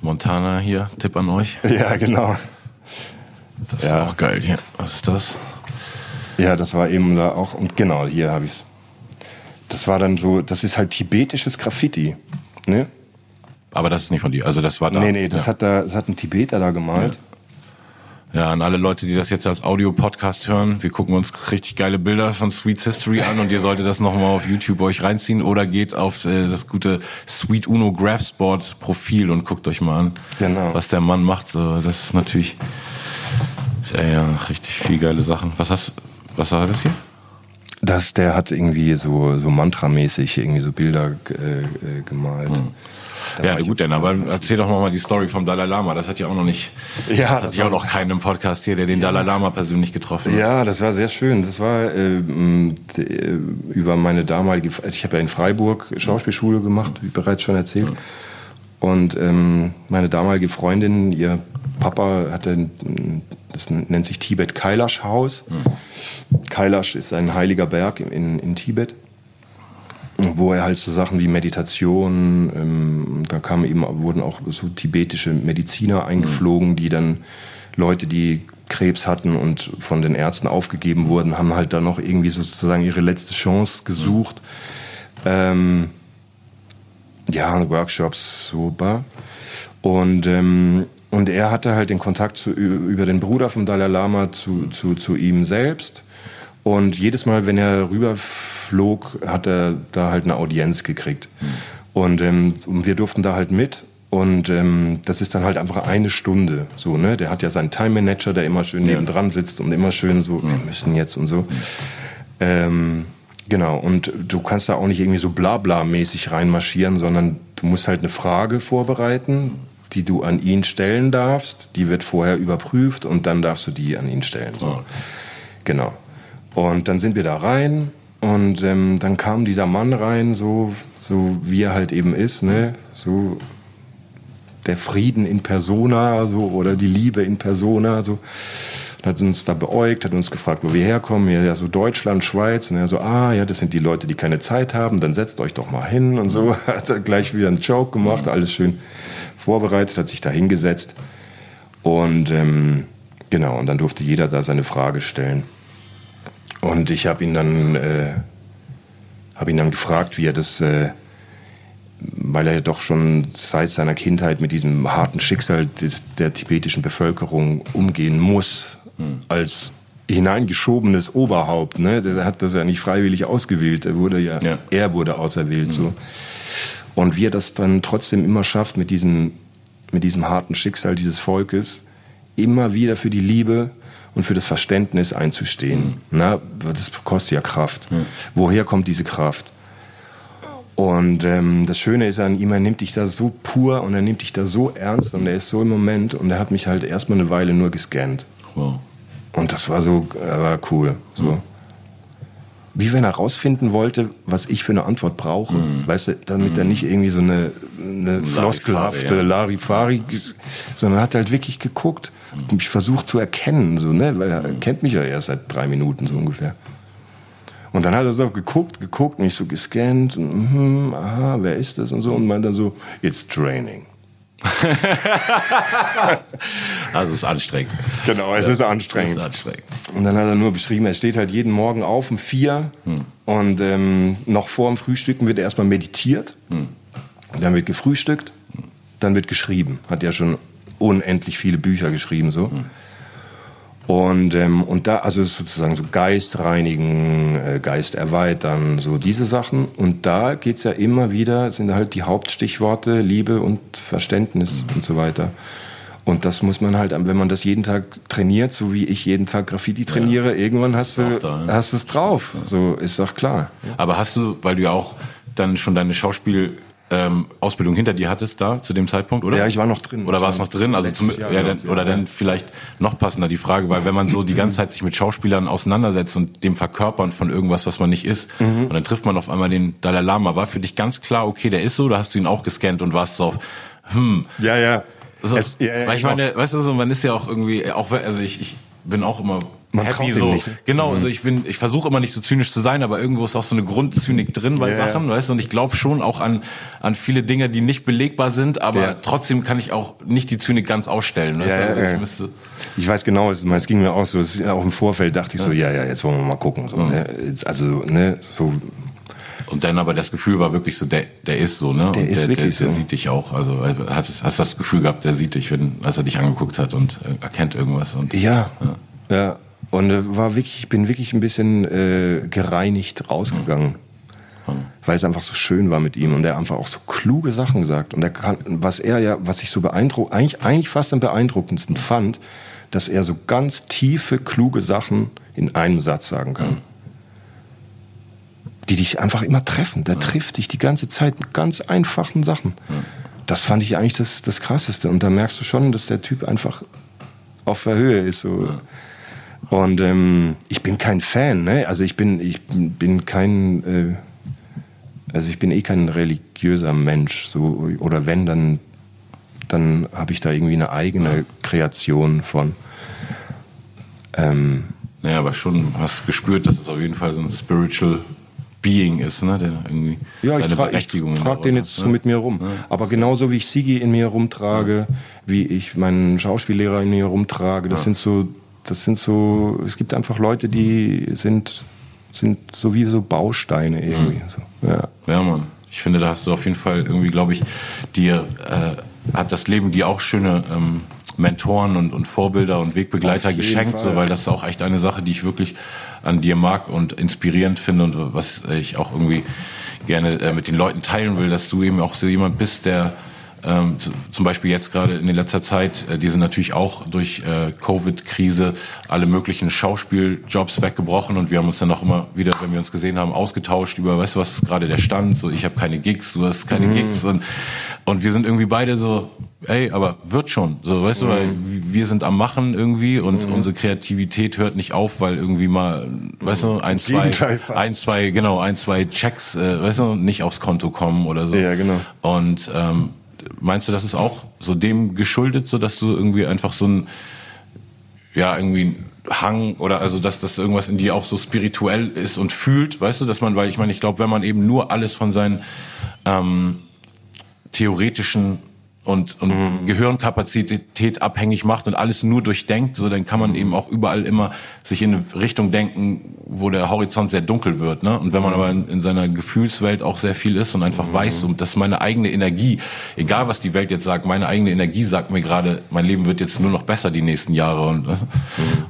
Montana hier, Tipp an euch. Ja, genau. Das ist auch geil hier. Was ist das? Ja, das war eben da auch, und genau, hier habe ich es das war dann so, das ist halt tibetisches Graffiti. Ne? Aber das ist nicht von dir. Also das war da. Nee, nee, das ja. hat da, das hat ein Tibeter da gemalt. Ja. ja. an alle Leute, die das jetzt als Audio-Podcast hören, wir gucken uns richtig geile Bilder von Sweet History an und ihr solltet das nochmal auf YouTube euch reinziehen oder geht auf äh, das gute Sweet Uno Graphsport Profil und guckt euch mal an, genau. was der Mann macht. So, das ist natürlich ja, ja, richtig viel geile Sachen. Was hast, was war das hier? Das, der hat irgendwie so, so mantramäßig irgendwie so Bilder äh, äh gemalt. Mhm. Ja, gut, denn aber erzähl doch mal die Story vom Dalai Lama. Das hat ja auch noch nicht, ja, das hat ja auch noch keinen im Podcast hier, der den ja. Dalai Lama persönlich getroffen hat. Ja, das war sehr schön. Das war äh, über meine damalige, also ich habe ja in Freiburg Schauspielschule gemacht, wie bereits schon erzählt. Mhm. Und ähm, meine damalige Freundin, ihr Papa hatte, das nennt sich Tibet Kailash Haus. Mhm. Kailash ist ein heiliger Berg in, in Tibet, wo er halt so Sachen wie Meditation, ähm, da kamen eben, wurden auch so tibetische Mediziner eingeflogen, mhm. die dann Leute, die Krebs hatten und von den Ärzten aufgegeben wurden, haben halt da noch irgendwie sozusagen ihre letzte Chance gesucht. Mhm. Ähm, ja, Workshops, super. Und ähm, und er hatte halt den Kontakt zu, über den Bruder vom Dalai Lama zu, zu, zu ihm selbst. Und jedes Mal, wenn er rüberflog, hat er da halt eine Audienz gekriegt. Mhm. Und, ähm, wir durften da halt mit. Und ähm, das ist dann halt einfach eine Stunde. So, ne? Der hat ja seinen Time Manager, der immer schön nebendran sitzt und immer schön so, mhm. wir müssen jetzt und so. Ähm, genau, und du kannst da auch nicht irgendwie so blabla-mäßig reinmarschieren, sondern du musst halt eine Frage vorbereiten die du an ihn stellen darfst, die wird vorher überprüft und dann darfst du die an ihn stellen. So. Okay. Genau. Und dann sind wir da rein und ähm, dann kam dieser Mann rein, so, so wie er halt eben ist, ne? So der Frieden in Persona, so oder die Liebe in Persona, so. Hat uns da beäugt, hat uns gefragt, wo wir herkommen. Ja, so Deutschland, Schweiz. Und er so, ah, ja, das sind die Leute, die keine Zeit haben, dann setzt euch doch mal hin und so. Hat er gleich wieder einen Joke gemacht, alles schön vorbereitet, hat sich da hingesetzt. Und ähm, genau, und dann durfte jeder da seine Frage stellen. Und ich habe ihn dann, äh, habe ihn dann gefragt, wie er das, äh, weil er ja doch schon seit seiner Kindheit mit diesem harten Schicksal des, der tibetischen Bevölkerung umgehen muss, hm. als hineingeschobenes Oberhaupt. Ne? Der hat das ja nicht freiwillig ausgewählt. Er wurde ja, ja. er wurde auserwählt. Hm. So. Und wie er das dann trotzdem immer schafft, mit diesem, mit diesem harten Schicksal dieses Volkes, immer wieder für die Liebe und für das Verständnis einzustehen. Mhm. Na, das kostet ja Kraft. Mhm. Woher kommt diese Kraft? Und ähm, das Schöne ist an ihm, er nimmt dich da so pur und er nimmt dich da so ernst und er ist so im Moment und er hat mich halt erstmal eine Weile nur gescannt. Wow. Und das war so, äh, war cool. So. Mhm. Wie wenn er rausfinden wollte, was ich für eine Antwort brauche. Mhm. Weißt du, damit mhm. er nicht irgendwie so eine, eine floskelhafte Larifari, ja. sondern hat halt wirklich geguckt und mich versucht zu erkennen, so, ne? Weil er mhm. kennt mich ja erst seit drei Minuten so ungefähr. Und dann hat er so geguckt, geguckt, mich so gescannt, und, mm, aha, wer ist das und so, und meint dann so, it's training. also es ist anstrengend. Genau, es ja, ist anstrengend. Ist anstrengend. Und dann hat er nur beschrieben, er steht halt jeden Morgen auf um vier hm. und ähm, noch vor dem Frühstücken wird erstmal meditiert, hm. dann wird gefrühstückt, hm. dann wird geschrieben. Hat ja schon unendlich viele Bücher geschrieben so. Hm. Und, ähm, und da, also sozusagen so Geist reinigen, äh, Geist erweitern, so diese Sachen. Und da geht's ja immer wieder, sind halt die Hauptstichworte Liebe und Verständnis mhm. und so weiter. Und das muss man halt, wenn man das jeden Tag trainiert, so wie ich jeden Tag Graffiti trainiere, ja. irgendwann hast du da, ja. hast es drauf. So ist doch klar. Aber hast du, weil du ja auch dann schon deine Schauspiel ähm, Ausbildung hinter dir hattest da zu dem Zeitpunkt, oder? Ja, ich war noch drin. Oder war es noch drin? Also zum, Jahr ja, dann, oder ja. dann vielleicht noch passender die Frage, weil wenn man so die ganze Zeit sich mit Schauspielern auseinandersetzt und dem Verkörpern von irgendwas, was man nicht ist, mhm. und dann trifft man auf einmal den Dalai Lama, war für dich ganz klar, okay, der ist so, da hast du ihn auch gescannt und warst so, hm. Ja, ja. So, es, ja, ja weil ich genau. meine, weißt du, so, man ist ja auch irgendwie, auch also ich, ich bin auch immer man happy so. Nicht, ne? Genau, also mhm. ich bin, ich versuche immer nicht so zynisch zu sein, aber irgendwo ist auch so eine Grundzynik drin bei yeah. Sachen, weißt du, und ich glaube schon auch an, an viele Dinge, die nicht belegbar sind, aber yeah. trotzdem kann ich auch nicht die Zynik ganz ausstellen. Weißt? Ja, also ich, müsste ich weiß genau, es, es ging mir auch so, auch im Vorfeld dachte ich so, ja, ja, jetzt wollen wir mal gucken. So, ne? Also, ne, so und dann aber das Gefühl war wirklich so, der, der ist so, ne? Der und ist der, wirklich der, der so. sieht dich auch. Also hast, hast das Gefühl gehabt, der sieht dich, wenn, als er dich angeguckt hat und äh, erkennt irgendwas. Und, ja, ja. ja. Und äh, war wirklich, ich bin wirklich ein bisschen äh, gereinigt rausgegangen. Mhm. Weil es einfach so schön war mit ihm und er einfach auch so kluge Sachen gesagt. Und er kann, was er ja, was ich so beeindruckend, eigentlich, eigentlich fast am beeindruckendsten fand, dass er so ganz tiefe, kluge Sachen in einem Satz sagen kann. Mhm. Die dich einfach immer treffen. Der mhm. trifft dich die ganze Zeit mit ganz einfachen Sachen. Mhm. Das fand ich eigentlich das, das Krasseste. Und da merkst du schon, dass der Typ einfach auf der Höhe ist. So. Und ähm, ich bin kein Fan, ne? Also ich bin, ich bin kein, äh, also ich bin eh kein religiöser Mensch, so oder wenn dann, dann habe ich da irgendwie eine eigene ja. Kreation von. Ähm, naja, aber schon hast gespürt, dass es auf jeden Fall so ein spiritual Being ist, ne? Der irgendwie ja, seine ich tra ich trage den jetzt ne? so mit mir rum. Ja, aber genauso wie ich Sigi in mir rumtrage, ja. wie ich meinen Schauspiellehrer in mir rumtrage, das sind so das sind so, es gibt einfach Leute, die sind, sind so wie so Bausteine irgendwie. Mhm. So, ja. ja, Mann. Ich finde, da hast du auf jeden Fall irgendwie, glaube ich, dir äh, hat das Leben dir auch schöne ähm, Mentoren und, und Vorbilder und Wegbegleiter geschenkt, so, weil das ist auch echt eine Sache, die ich wirklich an dir mag und inspirierend finde und was ich auch irgendwie gerne äh, mit den Leuten teilen will, dass du eben auch so jemand bist, der ähm, zum Beispiel jetzt gerade in letzter Zeit, äh, die sind natürlich auch durch äh, Covid-Krise alle möglichen Schauspieljobs weggebrochen und wir haben uns dann auch immer wieder, wenn wir uns gesehen haben, ausgetauscht über, weißt du, was ist gerade der Stand? So, ich habe keine Gigs, du hast keine mhm. Gigs und, und wir sind irgendwie beide so, ey, aber wird schon, so, weißt mhm. du, weil wir sind am Machen irgendwie und mhm. unsere Kreativität hört nicht auf, weil irgendwie mal, weißt du, ein, zwei, ein, zwei, genau, ein, zwei Checks, äh, weißt du, nicht aufs Konto kommen oder so. Ja, genau. Und ähm, meinst du, das ist auch so dem geschuldet, so dass du irgendwie einfach so ein, ja, irgendwie Hang oder also dass das irgendwas in dir auch so spirituell ist und fühlt, weißt du, dass man, weil ich meine, ich glaube, wenn man eben nur alles von seinen ähm, theoretischen und, und mhm. Gehirnkapazität abhängig macht und alles nur durchdenkt, so dann kann man eben auch überall immer sich in eine Richtung denken, wo der Horizont sehr dunkel wird. Ne? Und wenn man mhm. aber in, in, seiner Gefühlswelt auch sehr viel ist und einfach mhm. weiß, und das ist meine eigene Energie, egal was die Welt jetzt sagt, meine eigene Energie sagt mir gerade, mein Leben wird jetzt nur noch besser die nächsten Jahre. Und, mhm.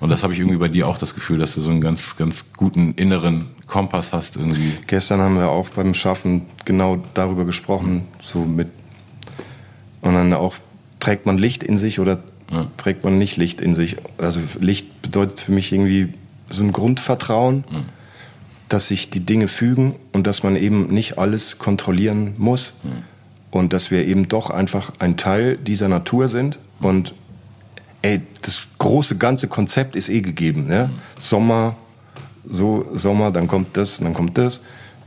und das habe ich irgendwie bei dir auch das Gefühl, dass du so einen ganz, ganz guten inneren Kompass hast irgendwie. Gestern haben wir auch beim Schaffen genau darüber gesprochen, so mit und dann auch, trägt man Licht in sich oder ja. trägt man nicht Licht in sich? Also Licht bedeutet für mich irgendwie so ein Grundvertrauen, ja. dass sich die Dinge fügen und dass man eben nicht alles kontrollieren muss. Ja. Und dass wir eben doch einfach ein Teil dieser Natur sind. Und ey, das große ganze Konzept ist eh gegeben. Ne? Sommer, so Sommer, dann kommt das, dann kommt das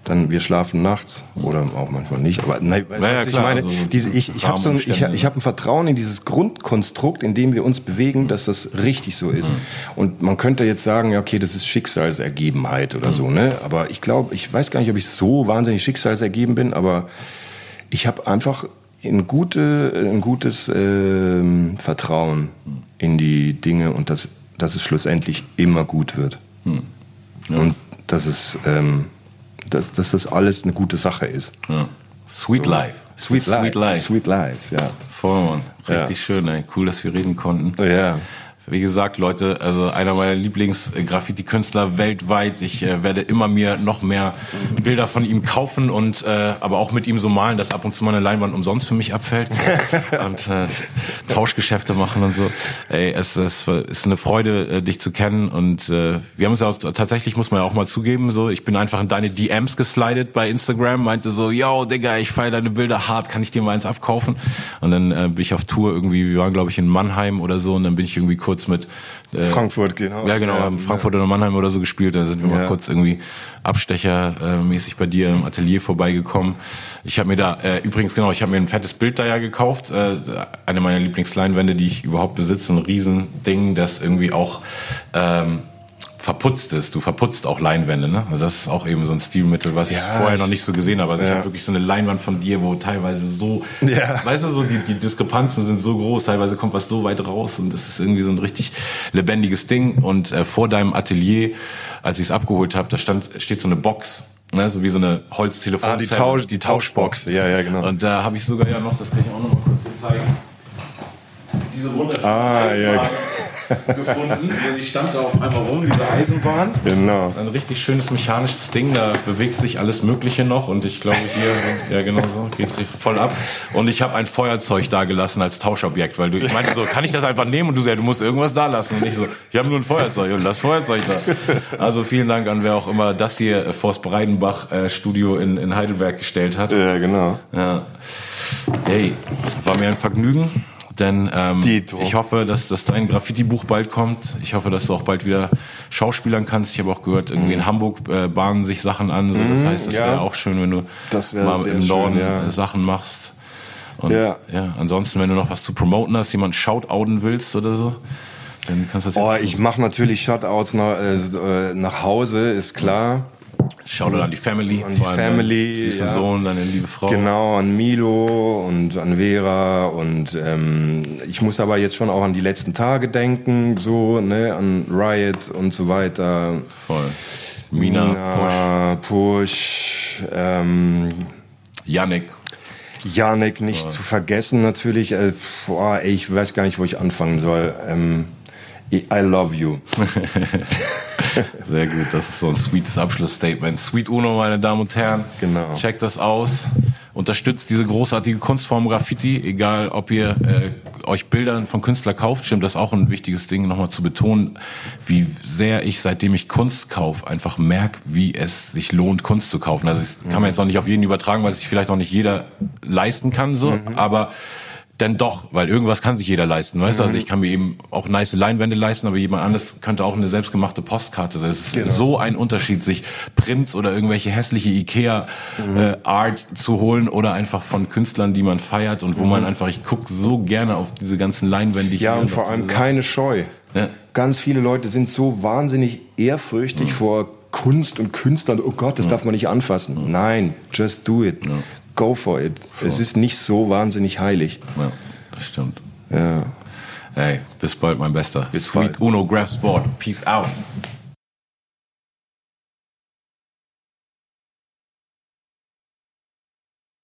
dann wir schlafen nachts oder auch manchmal nicht. Aber nein, naja, ich meine, also diese, ich, ich habe so ein, ich, ich hab ein Vertrauen in dieses Grundkonstrukt, in dem wir uns bewegen, dass das richtig so ist. Mhm. Und man könnte jetzt sagen, ja, okay, das ist Schicksalsergebenheit oder mhm. so, ne? Aber ich glaube, ich weiß gar nicht, ob ich so wahnsinnig schicksalsergeben bin, aber ich habe einfach ein, gute, ein gutes äh, Vertrauen mhm. in die Dinge und dass, dass es schlussendlich immer gut wird. Mhm. Ja. Und dass es ähm, dass, dass das alles eine gute Sache ist. Ja. Sweet so. Life. Sweet, Sweet Life. Sweet Life, ja. Voll, Mann. Richtig ja. schön, ey. Cool, dass wir reden konnten. Ja. Wie gesagt, Leute, also einer meiner Lieblings-Graffiti-Künstler weltweit. Ich äh, werde immer mir noch mehr Bilder von ihm kaufen und äh, aber auch mit ihm so malen, dass ab und zu meine Leinwand umsonst für mich abfällt und äh, Tauschgeschäfte machen und so. Ey, es, es ist eine Freude, äh, dich zu kennen und äh, wir haben uns ja auch tatsächlich, muss man ja auch mal zugeben, so ich bin einfach in deine DMs geslidet bei Instagram, meinte so, yo, Digga, ich feiere deine Bilder hart, kann ich dir mal eins abkaufen? Und dann äh, bin ich auf Tour irgendwie, wir waren glaube ich in Mannheim oder so und dann bin ich irgendwie kurz kurz mit äh, Frankfurt, genau. Ja, genau, haben Frankfurt ja. oder Mannheim oder so gespielt. Da sind wir ja. mal kurz irgendwie abstechermäßig bei dir im Atelier vorbeigekommen. Ich habe mir da äh, übrigens genau, ich habe mir ein fettes Bild da ja gekauft, äh, eine meiner Lieblingsleinwände, die ich überhaupt besitze, ein Riesending, das irgendwie auch ähm, verputzt ist. Du verputzt auch Leinwände, ne? Also das ist auch eben so ein Stilmittel, was ja, ich vorher noch nicht so gesehen habe. Also ja. ich habe wirklich so eine Leinwand von dir, wo teilweise so, ja. weißt du, so die, die Diskrepanzen sind so groß, teilweise kommt was so weit raus und das ist irgendwie so ein richtig lebendiges Ding. Und äh, vor deinem Atelier, als ich es abgeholt habe, da stand, steht so eine Box. Ne, so wie so eine Holztelefon. Ah, die, Tausch, die Tauschbox. Ja, ja, genau. Und da habe ich sogar ja noch, das kann ich auch noch mal kurz zeigen. Diese wunderschöne ah, ja gefunden. Die stand da auf einmal rum, diese Eisenbahn. Genau. Ein richtig schönes mechanisches Ding, da bewegt sich alles Mögliche noch und ich glaube hier, ja genau so, geht voll ab. Und ich habe ein Feuerzeug da gelassen als Tauschobjekt, weil du, ich meinte so, kann ich das einfach nehmen? Und du sagst, du musst irgendwas da lassen. Und ich so, ich habe nur ein Feuerzeug und das Feuerzeug da. Also vielen Dank an wer auch immer das hier vors Breidenbach äh, Studio in, in Heidelberg gestellt hat. Ja, genau. Ja. Hey, war mir ein Vergnügen. Denn ähm, ich hoffe, dass, dass dein Graffiti-Buch bald kommt. Ich hoffe, dass du auch bald wieder schauspielern kannst. Ich habe auch gehört, irgendwie in mhm. Hamburg äh, bahnen sich Sachen an. So. Das mhm, heißt, das ja. wäre auch schön, wenn du mal im Norden ja. Sachen machst. Und ja. ja, ansonsten, wenn du noch was zu promoten hast, jemand shoutouten willst oder so, dann kannst du das Oh, ich mache natürlich Shoutouts nach, äh, nach Hause, ist klar. Shoutout an die Family. An die Family. Süßen ja. Sohn, deine liebe Frau. Genau, an Milo und an Vera. Und ähm, ich muss aber jetzt schon auch an die letzten Tage denken, so, ne, an Riot und so weiter. Voll. Mina, Mina Push. Push ähm, Yannick. Yannick nicht ja. zu vergessen natürlich. Äh, boah, ey, ich weiß gar nicht, wo ich anfangen soll. Ähm, I love you. Sehr gut, das ist so ein sweetes Abschlussstatement. Sweet Uno, meine Damen und Herren. Genau. Checkt das aus. Unterstützt diese großartige Kunstform Graffiti, egal ob ihr äh, euch Bilder von Künstlern kauft. Stimmt, das ist auch ein wichtiges Ding, nochmal zu betonen, wie sehr ich, seitdem ich Kunst kaufe, einfach merke, wie es sich lohnt, Kunst zu kaufen. Also ich kann man jetzt auch nicht auf jeden übertragen, weil sich vielleicht auch nicht jeder leisten kann, so, mhm. aber denn doch, weil irgendwas kann sich jeder leisten, weißt du? Also mhm. ich kann mir eben auch nice Leinwände leisten, aber jemand anderes könnte auch eine selbstgemachte Postkarte sein. Es ist genau. so ein Unterschied, sich Prints oder irgendwelche hässliche Ikea mhm. äh, Art zu holen oder einfach von Künstlern, die man feiert und wo mhm. man einfach, ich gucke so gerne auf diese ganzen Leinwände. Ja, und vor allem keine Scheu. Ja. ganz viele Leute sind so wahnsinnig ehrfürchtig vor Kunst und Künstlern. Oh Gott, das darf man nicht anfassen. Nein, just do it. Go for it. Es ist nicht so wahnsinnig heilig. Ja, das stimmt. Ja. Hey, bis bald, mein Bester. Bis Sweet bald. Uno Graph Sport. Peace out.